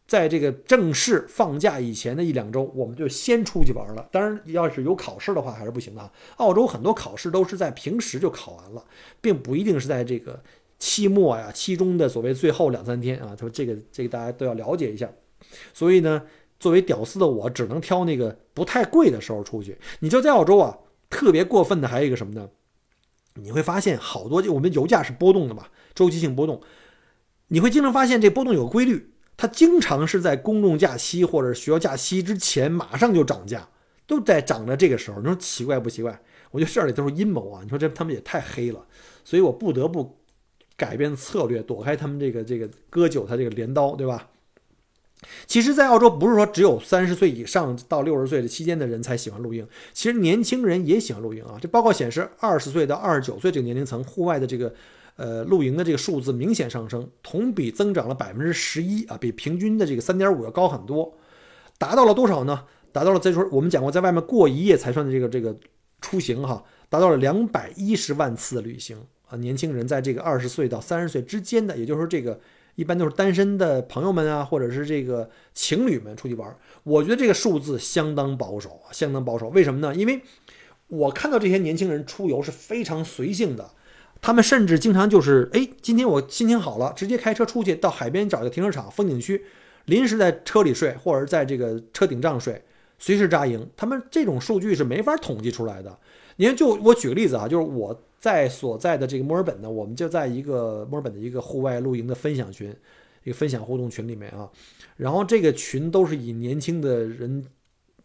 在这个正式放假以前的一两周，我们就先出去玩了。当然，要是有考试的话还是不行的。澳洲很多考试都是在平时就考完了，并不一定是在这个期末呀、期中的所谓最后两三天啊。他说这个这个大家都要了解一下。所以呢。作为屌丝的我，只能挑那个不太贵的时候出去。你就在澳洲啊，特别过分的还有一个什么呢？你会发现好多，我们油价是波动的嘛，周期性波动。你会经常发现这波动有规律，它经常是在公众假期或者学校假期之前马上就涨价，都在涨的这个时候。你说奇怪不奇怪？我觉得这里都是阴谋啊！你说这他们也太黑了，所以我不得不改变策略，躲开他们这个这个割韭菜这个镰刀，对吧？其实，在澳洲不是说只有三十岁以上到六十岁的期间的人才喜欢露营，其实年轻人也喜欢露营啊。这报告显示，二十岁到二十九岁这个年龄层户外的这个呃露营的这个数字明显上升，同比增长了百分之十一啊，比平均的这个三点五要高很多。达到了多少呢？达到了再说我们讲过，在外面过一夜才算的这个这个出行哈，达到了两百一十万次旅行啊。年轻人在这个二十岁到三十岁之间的，也就是说这个。一般都是单身的朋友们啊，或者是这个情侣们出去玩。我觉得这个数字相当保守啊，相当保守。为什么呢？因为我看到这些年轻人出游是非常随性的，他们甚至经常就是，哎，今天我心情好了，直接开车出去到海边找一个停车场、风景区，临时在车里睡，或者在这个车顶上睡，随时扎营。他们这种数据是没法统计出来的。你看，就我举个例子啊，就是我。在所在的这个墨尔本呢，我们就在一个墨尔本的一个户外露营的分享群，一个分享互动群里面啊。然后这个群都是以年轻的人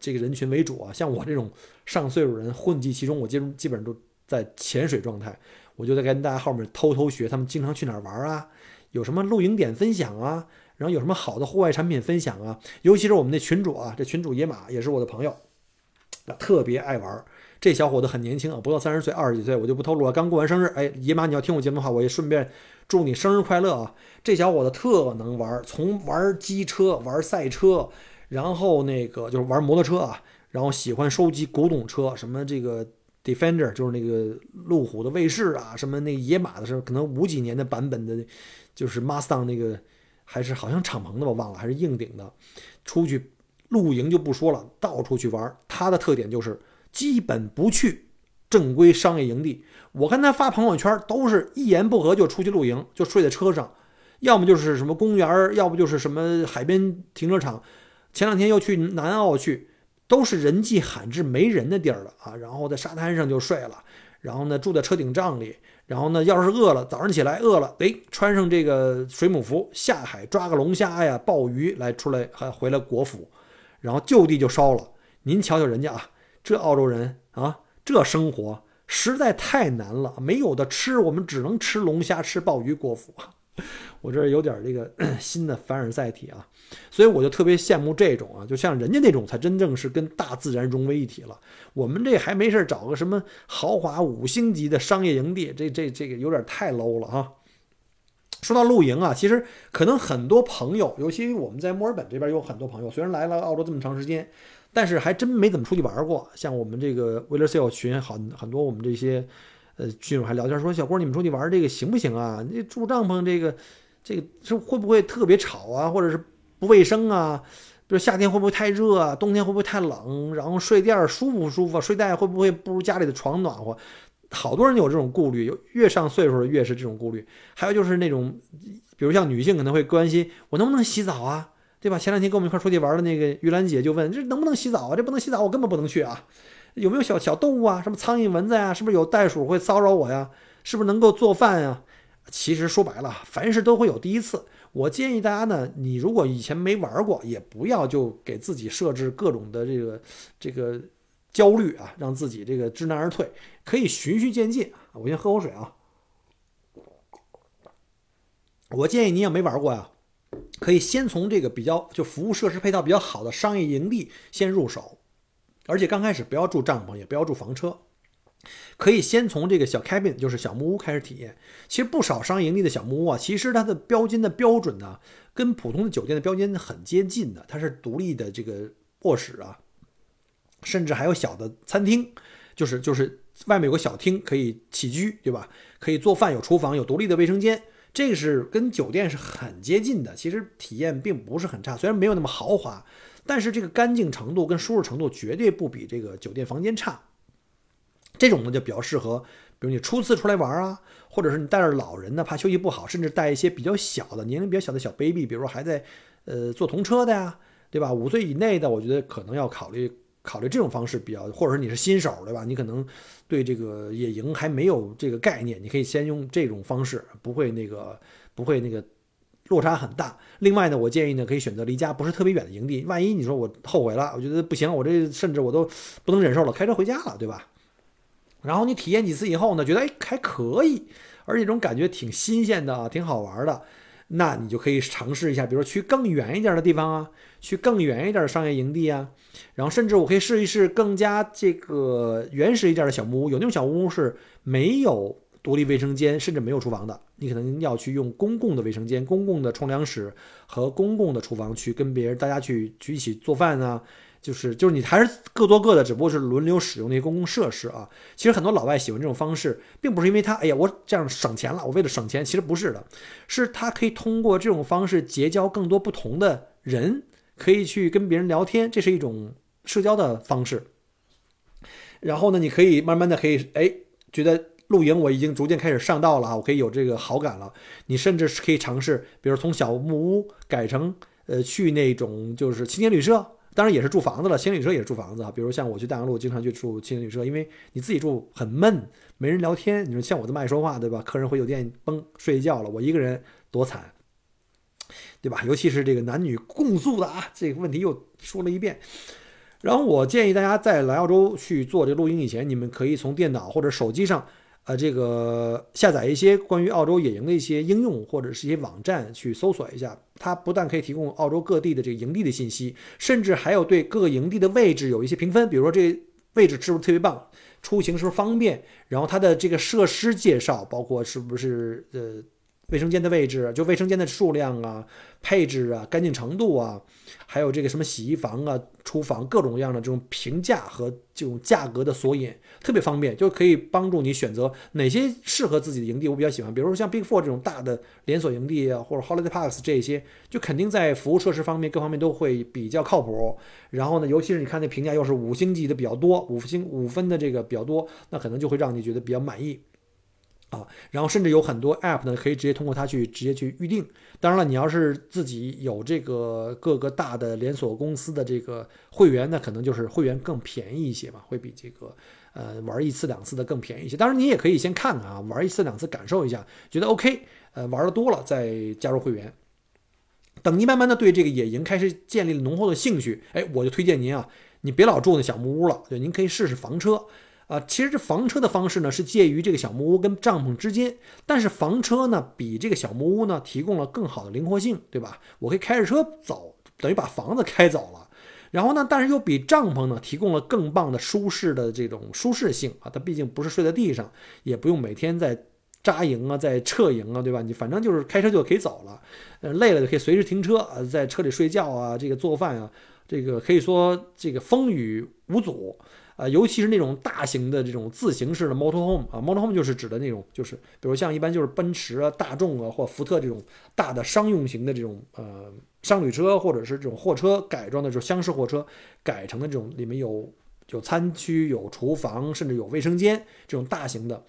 这个人群为主啊，像我这种上岁数人混迹其中，我基基本上都在潜水状态。我就在跟大家后面偷偷学，他们经常去哪儿玩啊？有什么露营点分享啊？然后有什么好的户外产品分享啊？尤其是我们的群主啊，这群主野马也是我的朋友，特别爱玩。这小伙子很年轻啊，不到三十岁，二十几岁，我就不透露了。刚过完生日，哎，野马，你要听我节目的话，我也顺便祝你生日快乐啊！这小伙子特能玩，从玩机车、玩赛车，然后那个就是玩摩托车啊，然后喜欢收集古董车，什么这个 Defender，就是那个路虎的卫士啊，什么那野马的时候可能五几年的版本的，就是 Mustang 那个，还是好像敞篷的吧，忘了，还是硬顶的。出去露营就不说了，到处去玩，他的特点就是。基本不去正规商业营地，我看他发朋友圈都是一言不合就出去露营，就睡在车上，要么就是什么公园，要不就是什么海边停车场。前两天又去南澳去，都是人迹罕至、没人的地儿了啊。然后在沙滩上就睡了，然后呢住在车顶帐里，然后呢要是饿了，早上起来饿了，哎，穿上这个水母服下海抓个龙虾呀、鲍鱼来出来，还回来果腹，然后就地就烧了。您瞧瞧人家啊。这澳洲人啊，这生活实在太难了，没有的吃，我们只能吃龙虾、吃鲍鱼过腹。我这有点这个 新的凡尔赛体啊，所以我就特别羡慕这种啊，就像人家那种才真正是跟大自然融为一体了。我们这还没事找个什么豪华五星级的商业营地，这这这个有点太 low 了哈。说到露营啊，其实可能很多朋友，尤其我们在墨尔本这边有很多朋友，虽然来了澳洲这么长时间。但是还真没怎么出去玩过，像我们这个 w i l l e r s a l e 群，很很多我们这些呃群友还聊天说，小郭你们出去玩这个行不行啊？你住帐篷这个这个是会不会特别吵啊，或者是不卫生啊？比如夏天会不会太热啊？冬天会不会太冷？然后睡垫舒不舒服？睡袋会不会不如家里的床暖和？好多人有这种顾虑，越上岁数越是这种顾虑。还有就是那种，比如像女性可能会关心我能不能洗澡啊？对吧？前两天跟我们一块出去玩的那个玉兰姐就问：这能不能洗澡啊？这不能洗澡，我根本不能去啊！有没有小小动物啊？什么苍蝇、蚊子呀？是不是有袋鼠会骚扰我呀？是不是能够做饭呀？其实说白了，凡事都会有第一次。我建议大家呢，你如果以前没玩过，也不要就给自己设置各种的这个这个焦虑啊，让自己这个知难而退。可以循序渐进。我先喝口水啊。我建议你也没玩过呀。可以先从这个比较就服务设施配套比较好的商业营地先入手，而且刚开始不要住帐篷，也不要住房车，可以先从这个小 cabin，就是小木屋开始体验。其实不少商业营地的小木屋啊，其实它的标间的标准呢，跟普通的酒店的标间很接近的。它是独立的这个卧室啊，甚至还有小的餐厅，就是就是外面有个小厅可以起居，对吧？可以做饭，有厨房，有独立的卫生间。这个是跟酒店是很接近的，其实体验并不是很差，虽然没有那么豪华，但是这个干净程度跟舒适程度绝对不比这个酒店房间差。这种呢就比较适合，比如你初次出来玩啊，或者是你带着老人呢，怕休息不好，甚至带一些比较小的、年龄比较小的小 baby，比如说还在呃坐童车的呀，对吧？五岁以内的，我觉得可能要考虑考虑这种方式比较，或者说你是新手，对吧？你可能。对这个野营还没有这个概念，你可以先用这种方式，不会那个不会那个落差很大。另外呢，我建议呢可以选择离家不是特别远的营地，万一你说我后悔了，我觉得不行，我这甚至我都不能忍受了，开车回家了，对吧？然后你体验几次以后呢，觉得哎还可以，而且这种感觉挺新鲜的啊，挺好玩的。那你就可以尝试一下，比如说去更远一点的地方啊，去更远一点的商业营地啊，然后甚至我可以试一试更加这个原始一点的小木屋。有那种小木屋是没有独立卫生间，甚至没有厨房的，你可能要去用公共的卫生间、公共的冲凉室和公共的厨房去跟别人大家去去一起做饭啊。就是就是你还是各做各的，只不过是轮流使用那些公共设施啊。其实很多老外喜欢这种方式，并不是因为他哎呀我这样省钱了，我为了省钱，其实不是的，是他可以通过这种方式结交更多不同的人，可以去跟别人聊天，这是一种社交的方式。然后呢，你可以慢慢的可以哎觉得露营我已经逐渐开始上道了啊，我可以有这个好感了。你甚至是可以尝试，比如从小木屋改成呃去那种就是青年旅社。当然也是住房子了，青年旅社也是住房子啊。比如像我去大洋路，经常去住青年旅社，因为你自己住很闷，没人聊天。你说像我这么爱说话，对吧？客人回酒店崩睡觉了，我一个人多惨，对吧？尤其是这个男女共宿的啊，这个问题又说了一遍。然后我建议大家在来澳洲去做这露营以前，你们可以从电脑或者手机上。呃，这个下载一些关于澳洲野营的一些应用或者是一些网站去搜索一下，它不但可以提供澳洲各地的这个营地的信息，甚至还有对各个营地的位置有一些评分，比如说这位置是不是特别棒，出行是不是方便，然后它的这个设施介绍，包括是不是呃。卫生间的位置，就卫生间的数量啊、配置啊、干净程度啊，还有这个什么洗衣房啊、厨房各种各样的这种评价和这种价格的索引，特别方便，就可以帮助你选择哪些适合自己的营地。我比较喜欢，比如说像 Big Four 这种大的连锁营地啊，或者 Holiday Parks 这些，就肯定在服务设施方面各方面都会比较靠谱。然后呢，尤其是你看那评价又是五星级的比较多，五星五分的这个比较多，那可能就会让你觉得比较满意。啊，然后甚至有很多 App 呢，可以直接通过它去直接去预定。当然了，你要是自己有这个各个大的连锁公司的这个会员，那可能就是会员更便宜一些嘛，会比这个呃玩一次两次的更便宜一些。当然，你也可以先看看啊，玩一次两次感受一下，觉得 OK，呃玩的多了再加入会员。等您慢慢的对这个野营开始建立了浓厚的兴趣，哎，我就推荐您啊，你别老住那小木屋了，对，您可以试试房车。啊，其实这房车的方式呢，是介于这个小木屋跟帐篷之间，但是房车呢，比这个小木屋呢，提供了更好的灵活性，对吧？我可以开着车走，等于把房子开走了，然后呢，但是又比帐篷呢，提供了更棒的舒适的这种舒适性啊，它毕竟不是睡在地上，也不用每天在扎营啊，在撤营啊，对吧？你反正就是开车就可以走了，呃，累了就可以随时停车，啊，在车里睡觉啊，这个做饭啊，这个可以说这个风雨无阻。啊，尤其是那种大型的这种自行式的 motorhome 啊，motorhome 就是指的那种，就是比如像一般就是奔驰啊、大众啊或福特这种大的商用型的这种呃商旅车，或者是这种货车改装的就是厢式货车改成的这种，里面有有餐区、有厨房，甚至有卫生间这种大型的，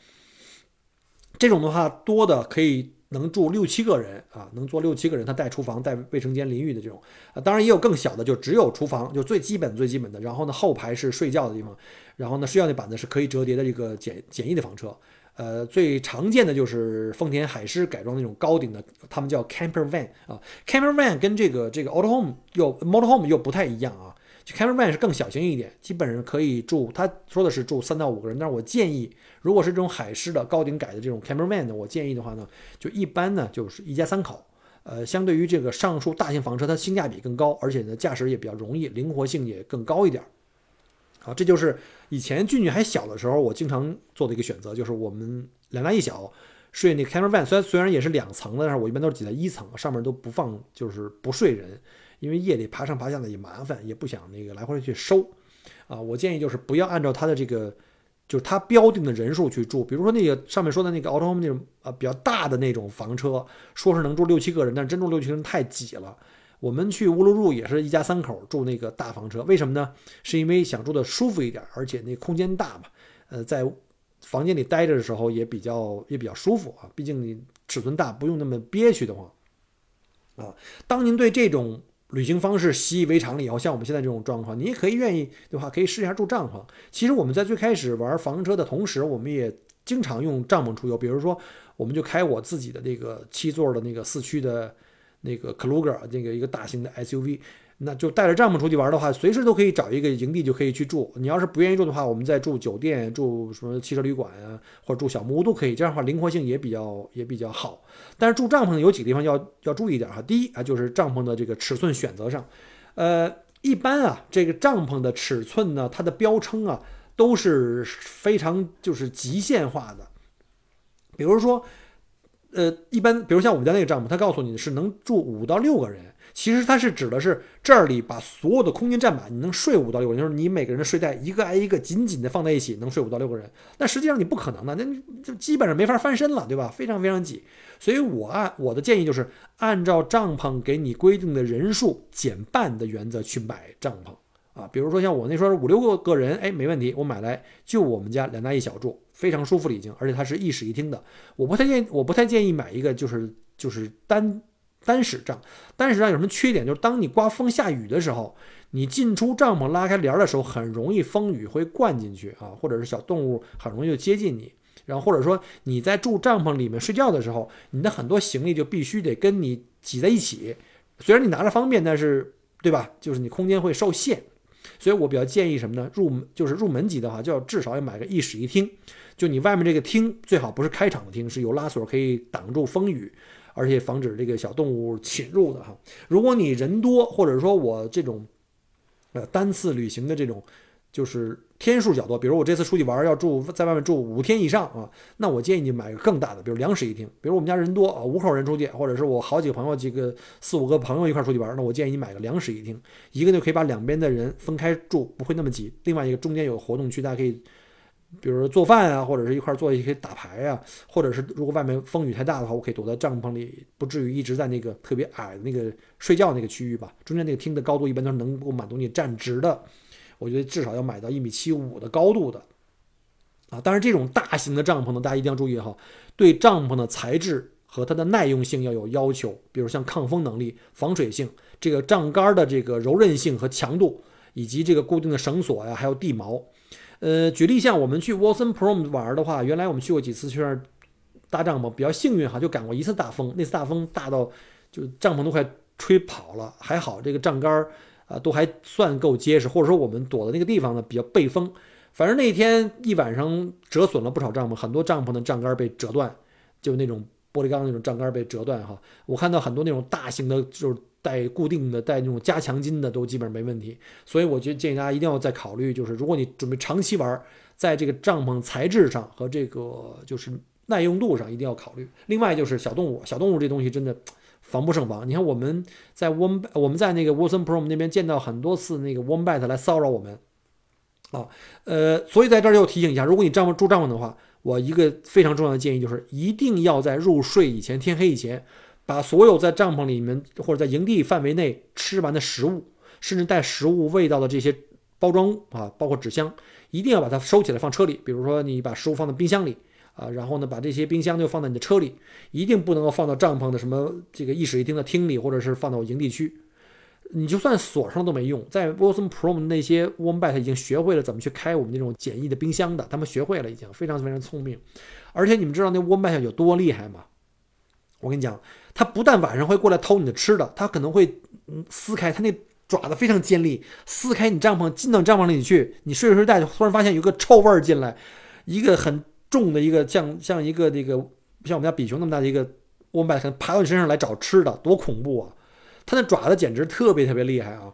这种的话多的可以。能住六七个人啊，能坐六七个人，他带厨房、带卫生间、淋浴的这种啊，当然也有更小的，就只有厨房，就最基本、最基本的。然后呢，后排是睡觉的地方，然后呢，睡觉那板子是可以折叠的这个简简易的房车。呃，最常见的就是丰田海狮改装那种高顶的，他们叫 camper van 啊，camper van 跟这个这个 auto home 又 motor home 又不太一样啊。Camper van 是更小型一点，基本上可以住。他说的是住三到五个人，但是我建议，如果是这种海狮的高顶改的这种 Camper van 呢，我建议的话呢，就一般呢就是一家三口。呃，相对于这个上述大型房车，它性价比更高，而且呢驾驶也比较容易，灵活性也更高一点。好，这就是以前俊俊还小的时候，我经常做的一个选择，就是我们两大一小睡那 camera van 虽然虽然也是两层的，但是我一般都是挤在一层，上面都不放，就是不睡人，因为夜里爬上爬下的也麻烦，也不想那个来回去收。啊，我建议就是不要按照他的这个，就是他标定的人数去住。比如说那个上面说的那个 auto home 那种啊比较大的那种房车，说是能住六七个人，但是真住六七个人太挤了。我们去乌鲁鲁也是一家三口住那个大房车，为什么呢？是因为想住的舒服一点，而且那空间大嘛。呃，在房间里待着的时候也比较也比较舒服啊，毕竟你尺寸大，不用那么憋屈的慌。啊，当您对这种。旅行方式习以为常了以后，像我们现在这种状况，你也可以愿意的话，可以试一下住帐篷。其实我们在最开始玩房车的同时，我们也经常用帐篷出游。比如说，我们就开我自己的那个七座的那个四驱的那个 Kluger，那个一个大型的 SUV。那就带着帐篷出去玩的话，随时都可以找一个营地就可以去住。你要是不愿意住的话，我们再住酒店、住什么汽车旅馆啊，或者住小木屋都可以。这样的话灵活性也比较也比较好。但是住帐篷有几个地方要要注意一点哈。第一啊，就是帐篷的这个尺寸选择上，呃，一般啊，这个帐篷的尺寸呢，它的标称啊都是非常就是极限化的。比如说，呃，一般比如像我们家那个帐篷，它告诉你是能住五到六个人。其实它是指的是这里把所有的空间占满，你能睡五到六个人，就是你每个人的睡袋一个挨一个紧紧的放在一起，能睡五到六个人。但实际上你不可能的，那就基本上没法翻身了，对吧？非常非常挤。所以我按我的建议就是按照帐篷给你规定的人数减半的原则去买帐篷啊。比如说像我那时候五六个个人，哎，没问题，我买来就我们家两大一小住，非常舒服了已经，而且它是一室一厅的。我不太建议我不太建议买一个就是就是单。单室帐，单室帐有什么缺点？就是当你刮风下雨的时候，你进出帐篷拉开帘儿的时候，很容易风雨会灌进去啊，或者是小动物很容易就接近你。然后或者说你在住帐篷里面睡觉的时候，你的很多行李就必须得跟你挤在一起。虽然你拿着方便，但是对吧？就是你空间会受限。所以我比较建议什么呢？入就是入门级的话，就要至少要买个一室一厅。就你外面这个厅最好不是开敞的厅，是有拉锁可以挡住风雨。而且防止这个小动物侵入的哈。如果你人多，或者说我这种，呃，单次旅行的这种，就是天数较多，比如我这次出去玩要住在外面住五天以上啊，那我建议你买个更大的，比如两室一厅。比如我们家人多啊，五口人出去，或者是我好几个朋友，几个四五个朋友一块出去玩，那我建议你买个两室一厅，一个就可以把两边的人分开住，不会那么挤；另外一个中间有活动区，大家可以。比如说做饭啊，或者是一块做一些打牌啊，或者是如果外面风雨太大的话，我可以躲在帐篷里，不至于一直在那个特别矮的那个睡觉那个区域吧。中间那个厅的高度一般都是能够满足你站直的，我觉得至少要买到一米七五的高度的啊。但是这种大型的帐篷呢，大家一定要注意哈，对帐篷的材质和它的耐用性要有要求，比如像抗风能力、防水性、这个帐杆的这个柔韧性和强度，以及这个固定的绳索呀，还有地锚。呃，举例像我们去 Watson Prom 玩的话，原来我们去过几次去那儿搭帐篷，比较幸运哈，就赶过一次大风。那次大风大到就帐篷都快吹跑了，还好这个帐杆儿啊都还算够结实，或者说我们躲的那个地方呢比较背风。反正那天一晚上折损了不少帐篷，很多帐篷的帐杆被折断，就那种玻璃钢那种帐杆被折断哈。我看到很多那种大型的，就是。带固定的、带那种加强筋的都基本上没问题，所以我就建议大家一定要再考虑，就是如果你准备长期玩，在这个帐篷材质上和这个就是耐用度上一定要考虑。另外就是小动物，小动物这东西真的防不胜防。你看我们在 Warm，我们在那个 Watson Prom 那边见到很多次那个 Wombat 来骚扰我们啊，呃，所以在这儿要提醒一下，如果你帐篷住帐篷的话，我一个非常重要的建议就是一定要在入睡以前，天黑以前。把所有在帐篷里面或者在营地范围内吃完的食物，甚至带食物味道的这些包装物啊，包括纸箱，一定要把它收起来放车里。比如说你把食物放在冰箱里啊，然后呢把这些冰箱就放在你的车里，一定不能够放到帐篷的什么这个一室一厅的厅里，或者是放到营地区。你就算锁上都没用。在 Wilson Pro 那些 Wombat 已经学会了怎么去开我们那种简易的冰箱的，他们学会了已经非常非常聪明。而且你们知道那 Wombat 有多厉害吗？我跟你讲。它不但晚上会过来偷你的吃的，它可能会撕开它那爪子非常尖利，撕开你帐篷进到帐篷里去。你睡着睡袋，突然发现有个臭味儿进来，一个很重的一个像像一个那个像我们家比熊那么大的一个我们把它爬到你身上来找吃的，多恐怖啊！它那爪子简直特别特别厉害啊！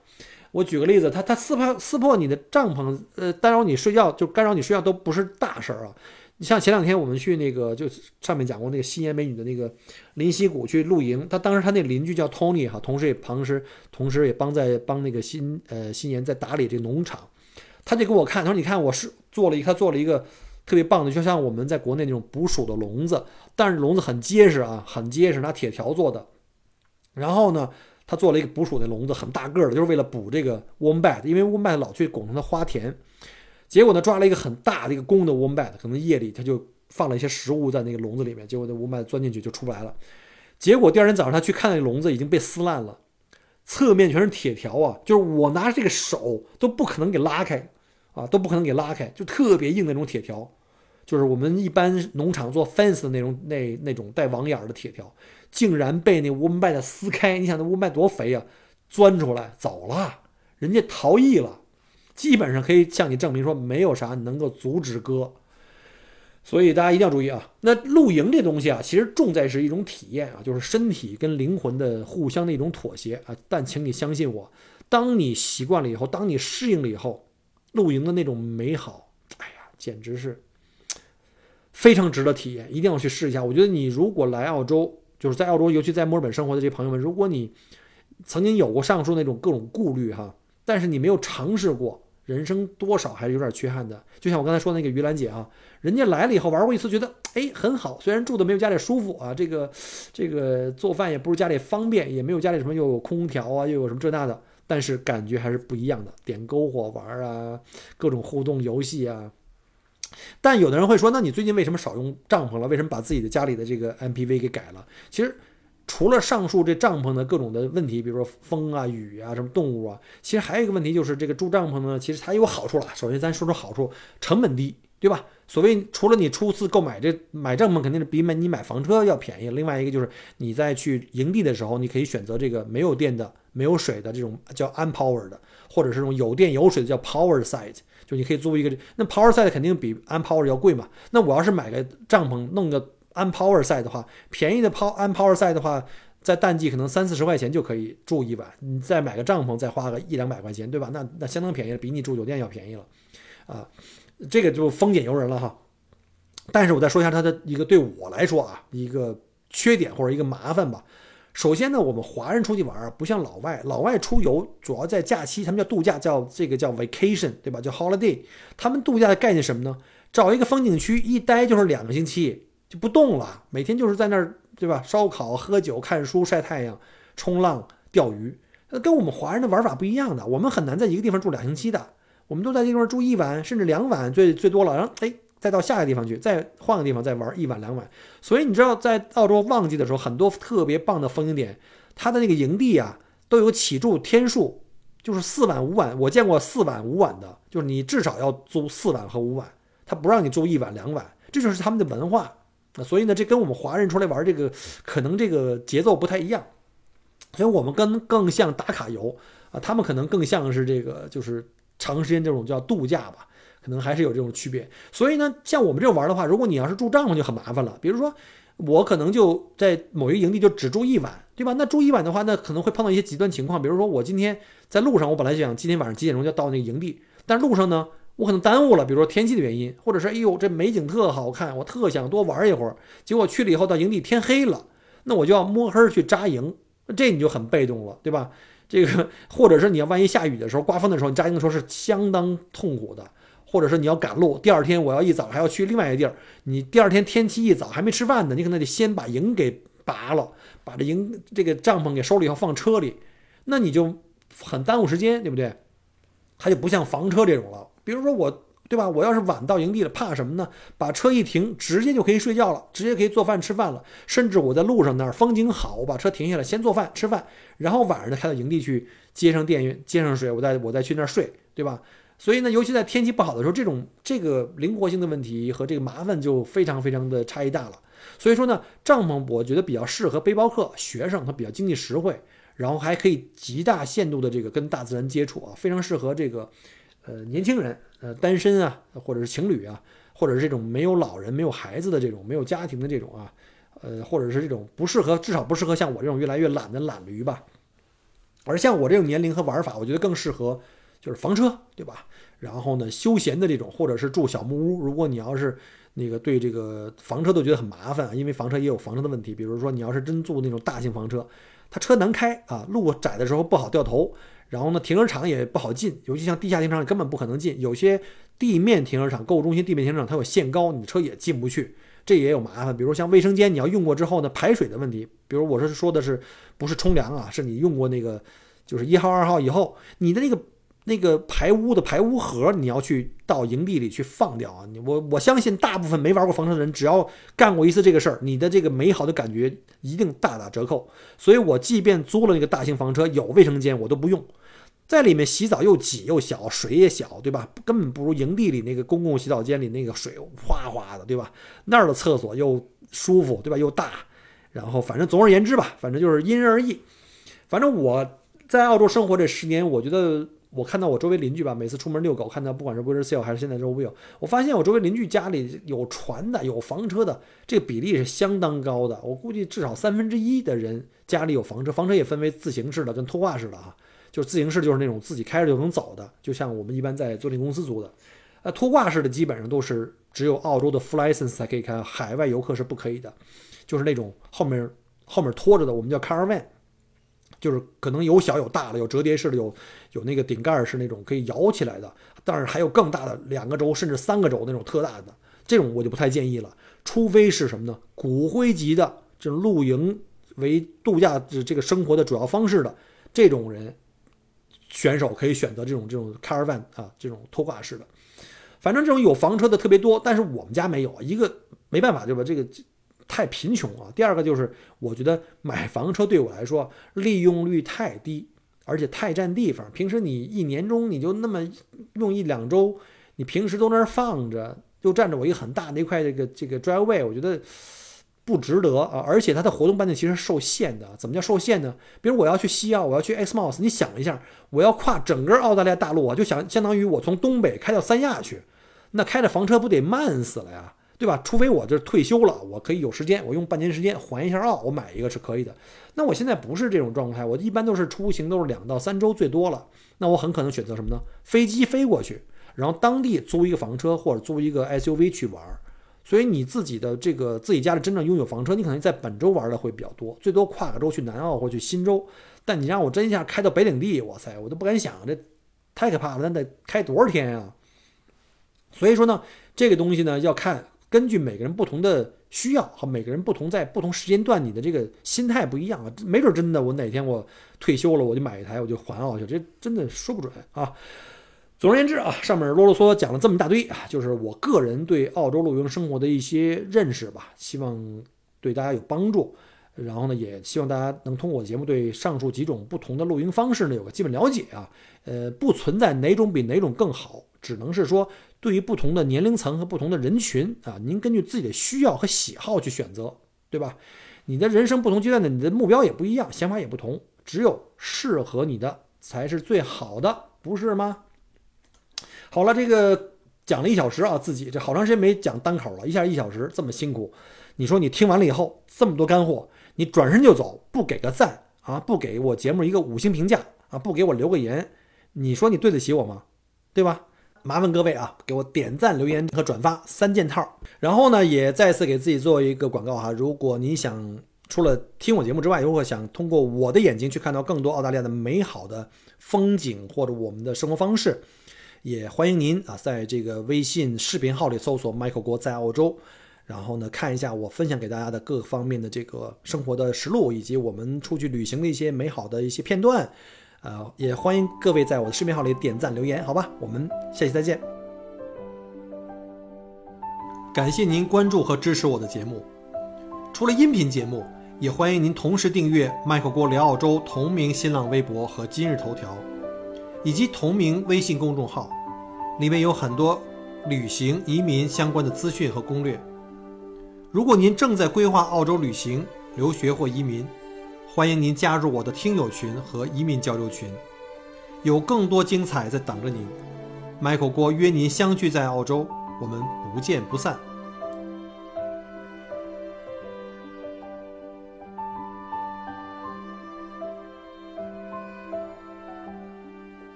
我举个例子，他他撕破撕破你的帐篷，呃，干扰你睡觉，就干扰你睡觉都不是大事儿啊。你像前两天我们去那个，就上面讲过那个西颜美女的那个林溪谷去露营，他当时他那邻居叫 Tony 哈，同时也同时同时也帮在帮那个新呃新颜在打理这农场，他就给我看，他说你看我是做了一他做了一个特别棒的，就像我们在国内那种捕鼠的笼子，但是笼子很结实啊，很结实，拿铁条做的。然后呢，他做了一个捕鼠的笼子，很大个儿的，就是为了捕这个 wombat，因为 wombat 老去拱他的花田。结果呢，抓了一个很大的一个公的 wombat，可能夜里他就放了一些食物在那个笼子里面，结果那 wombat 钻进去就出不来了。结果第二天早上他去看那笼子已经被撕烂了，侧面全是铁条啊，就是我拿这个手都不可能给拉开啊，都不可能给拉开，就特别硬那种铁条，就是我们一般农场做 fence 的那种那那种带网眼的铁条，竟然被那 wombat 撕开。你想那 wombat 多肥啊，钻出来走了，人家逃逸了。基本上可以向你证明说，没有啥能够阻止哥。所以大家一定要注意啊。那露营这东西啊，其实重在是一种体验啊，就是身体跟灵魂的互相的一种妥协啊。但请你相信我，当你习惯了以后，当你适应了以后，露营的那种美好，哎呀，简直是非常值得体验，一定要去试一下。我觉得你如果来澳洲，就是在澳洲，尤其在墨尔本生活的这些朋友们，如果你曾经有过上述那种各种顾虑哈。但是你没有尝试过，人生多少还是有点缺憾的。就像我刚才说那个于兰姐啊，人家来了以后玩过一次，觉得哎很好，虽然住的没有家里舒服啊，这个这个做饭也不如家里方便，也没有家里什么又有空调啊，又有什么这那的，但是感觉还是不一样的。点篝火玩啊，各种互动游戏啊。但有的人会说，那你最近为什么少用帐篷了？为什么把自己的家里的这个 MPV 给改了？其实。除了上述这帐篷的各种的问题，比如说风啊、雨啊、什么动物啊，其实还有一个问题就是这个住帐篷呢，其实它有好处了。首先，咱说说好处，成本低，对吧？所谓除了你初次购买这买帐篷，肯定是比买你买房车要便宜。另外一个就是你在去营地的时候，你可以选择这个没有电的、没有水的这种叫 unpowered 的，或者是这种有电有水的叫 power site，就你可以租一个。那 power site 肯定比 unpower 要贵嘛？那我要是买个帐篷，弄个。Unpower Side 的话，便宜的 Pow Unpower site 的话，在淡季可能三四十块钱就可以住一晚，你再买个帐篷，再花个一两百块钱，对吧？那那相当便宜了，比你住酒店要便宜了，啊，这个就丰俭由人了哈。但是我再说一下它的一个对我来说啊，一个缺点或者一个麻烦吧。首先呢，我们华人出去玩啊，不像老外，老外出游主要在假期，他们叫度假，叫这个叫 vacation，对吧？叫 holiday。他们度假的概念什么呢？找一个风景区一待就是两个星期。就不动了，每天就是在那儿，对吧？烧烤、喝酒、看书、晒太阳、冲浪、钓鱼，那跟我们华人的玩法不一样的。我们很难在一个地方住两星期的，我们都在地方住一晚，甚至两晚，最最多了。然后哎，再到下一个地方去，再换个地方再玩一晚两晚。所以你知道，在澳洲旺季的时候，很多特别棒的风景点，它的那个营地啊，都有起住天数，就是四晚五晚。我见过四晚五晚的，就是你至少要租四晚和五晚，他不让你租一晚两晚，这就是他们的文化。所以呢，这跟我们华人出来玩这个可能这个节奏不太一样，所以我们跟更像打卡游啊，他们可能更像是这个就是长时间这种叫度假吧，可能还是有这种区别。所以呢，像我们这种玩的话，如果你要是住帐篷就很麻烦了。比如说我可能就在某一个营地就只住一晚，对吧？那住一晚的话，那可能会碰到一些极端情况，比如说我今天在路上，我本来想今天晚上几点钟就到那个营地，但路上呢。我可能耽误了，比如说天气的原因，或者是哎呦这美景特好看，我特想多玩一会儿。结果去了以后到营地天黑了，那我就要摸黑去扎营，这你就很被动了，对吧？这个或者是你要万一下雨的时候、刮风的时候，你扎营的时候是相当痛苦的。或者是你要赶路，第二天我要一早还要去另外一个地儿，你第二天天气一早还没吃饭呢，你可能得先把营给拔了，把这营这个帐篷给收了以后放车里，那你就很耽误时间，对不对？它就不像房车这种了。比如说我，对吧？我要是晚到营地了，怕什么呢？把车一停，直接就可以睡觉了，直接可以做饭吃饭了。甚至我在路上那儿风景好，我把车停下来，先做饭吃饭，然后晚上再开到营地去接上电源、接上水，我再我再去那儿睡，对吧？所以呢，尤其在天气不好的时候，这种这个灵活性的问题和这个麻烦就非常非常的差异大了。所以说呢，帐篷我觉得比较适合背包客、学生，它比较经济实惠，然后还可以极大限度的这个跟大自然接触啊，非常适合这个。呃，年轻人，呃，单身啊，或者是情侣啊，或者是这种没有老人、没有孩子的这种、没有家庭的这种啊，呃，或者是这种不适合，至少不适合像我这种越来越懒的懒驴吧。而像我这种年龄和玩法，我觉得更适合就是房车，对吧？然后呢，休闲的这种，或者是住小木屋。如果你要是那个对这个房车都觉得很麻烦，因为房车也有房车的问题。比如说你要是真住那种大型房车，它车难开啊，路窄的时候不好掉头，然后呢，停车场也不好进，尤其像地下停车场根本不可能进。有些地面停车场、购物中心地面停车场它有限高，你车也进不去，这也有麻烦。比如像卫生间，你要用过之后呢，排水的问题。比如我是说的是不是冲凉啊？是你用过那个就是一号、二号以后，你的那个。那个排污的排污盒，你要去到营地里去放掉啊！你我我相信大部分没玩过房车的人，只要干过一次这个事儿，你的这个美好的感觉一定大打折扣。所以我即便租了那个大型房车，有卫生间我都不用，在里面洗澡又挤又小，水也小，对吧？根本不如营地里那个公共洗澡间里那个水哗哗的，对吧？那儿的厕所又舒服，对吧？又大，然后反正总而言之吧，反正就是因人而异。反正我在澳洲生活这十年，我觉得。我看到我周围邻居吧，每次出门遛狗，看到不管是 w i r s a l 还是现在 Rovill，我发现我周围邻居家里有船的、有房车的，这个比例是相当高的。我估计至少三分之一的人家里有房车，房车也分为自行式的跟拖挂式的啊。就是自行式就是那种自己开着就能走的，就像我们一般在租赁公司租的。呃，拖挂式的基本上都是只有澳洲的 f l license 才可以开，海外游客是不可以的。就是那种后面后面拖着的，我们叫 caravan。就是可能有小有大的，有折叠式的，有有那个顶盖是那种可以摇起来的，但是还有更大的两个轴甚至三个轴那种特大的，这种我就不太建议了。除非是什么呢？骨灰级的这种露营为度假这个生活的主要方式的这种人选手可以选择这种这种 caravan 啊，这种拖挂式的。反正这种有房车的特别多，但是我们家没有，一个没办法对吧？这个。太贫穷啊！第二个就是，我觉得买房车对我来说利用率太低，而且太占地方。平时你一年中你就那么用一两周，你平时都那儿放着，又占着我一个很大的一块这个这个 driveway，我觉得不值得啊！而且它的活动半径其实受限的。怎么叫受限呢？比如我要去西澳，我要去 Xmos，你想一下，我要跨整个澳大利亚大陆啊，就想相当于我从东北开到三亚去，那开着房车不得慢死了呀？对吧？除非我这退休了，我可以有时间，我用半年时间环一下澳，我买一个是可以的。那我现在不是这种状态，我一般都是出行都是两到三周最多了。那我很可能选择什么呢？飞机飞过去，然后当地租一个房车或者租一个 SUV 去玩。所以你自己的这个自己家里真正拥有房车，你可能在本州玩的会比较多，最多跨个州去南澳或去新州。但你让我真一下开到北领地，哇塞，我都不敢想，这太可怕了，那得开多少天啊？所以说呢，这个东西呢要看。根据每个人不同的需要和每个人不同在不同时间段，你的这个心态不一样啊，没准真的我哪天我退休了，我就买一台，我就环澳去，这真的说不准啊。总而言之啊，上面啰啰嗦嗦讲了这么大堆啊，就是我个人对澳洲露营生活的一些认识吧，希望对大家有帮助。然后呢，也希望大家能通过我节目对上述几种不同的露营方式呢有个基本了解啊。呃，不存在哪种比哪种更好，只能是说。对于不同的年龄层和不同的人群啊，您根据自己的需要和喜好去选择，对吧？你的人生不同阶段的你的目标也不一样，想法也不同，只有适合你的才是最好的，不是吗？好了，这个讲了一小时啊，自己这好长时间没讲单口了，一下一小时这么辛苦，你说你听完了以后这么多干货，你转身就走，不给个赞啊，不给我节目一个五星评价啊，不给我留个言，你说你对得起我吗？对吧？麻烦各位啊，给我点赞、留言和转发三件套。然后呢，也再次给自己做一个广告哈。如果你想除了听我节目之外，如果想通过我的眼睛去看到更多澳大利亚的美好的风景或者我们的生活方式，也欢迎您啊，在这个微信视频号里搜索 Michael 国在澳洲，然后呢看一下我分享给大家的各方面的这个生活的实录，以及我们出去旅行的一些美好的一些片段。呃，也欢迎各位在我的视频号里点赞留言，好吧？我们下期再见。感谢您关注和支持我的节目。除了音频节目，也欢迎您同时订阅“麦克郭聊澳洲”同名新浪微博和今日头条，以及同名微信公众号，里面有很多旅行、移民相关的资讯和攻略。如果您正在规划澳洲旅行、留学或移民，欢迎您加入我的听友群和移民交流群，有更多精彩在等着您。Michael 郭约您相聚在澳洲，我们不见不散。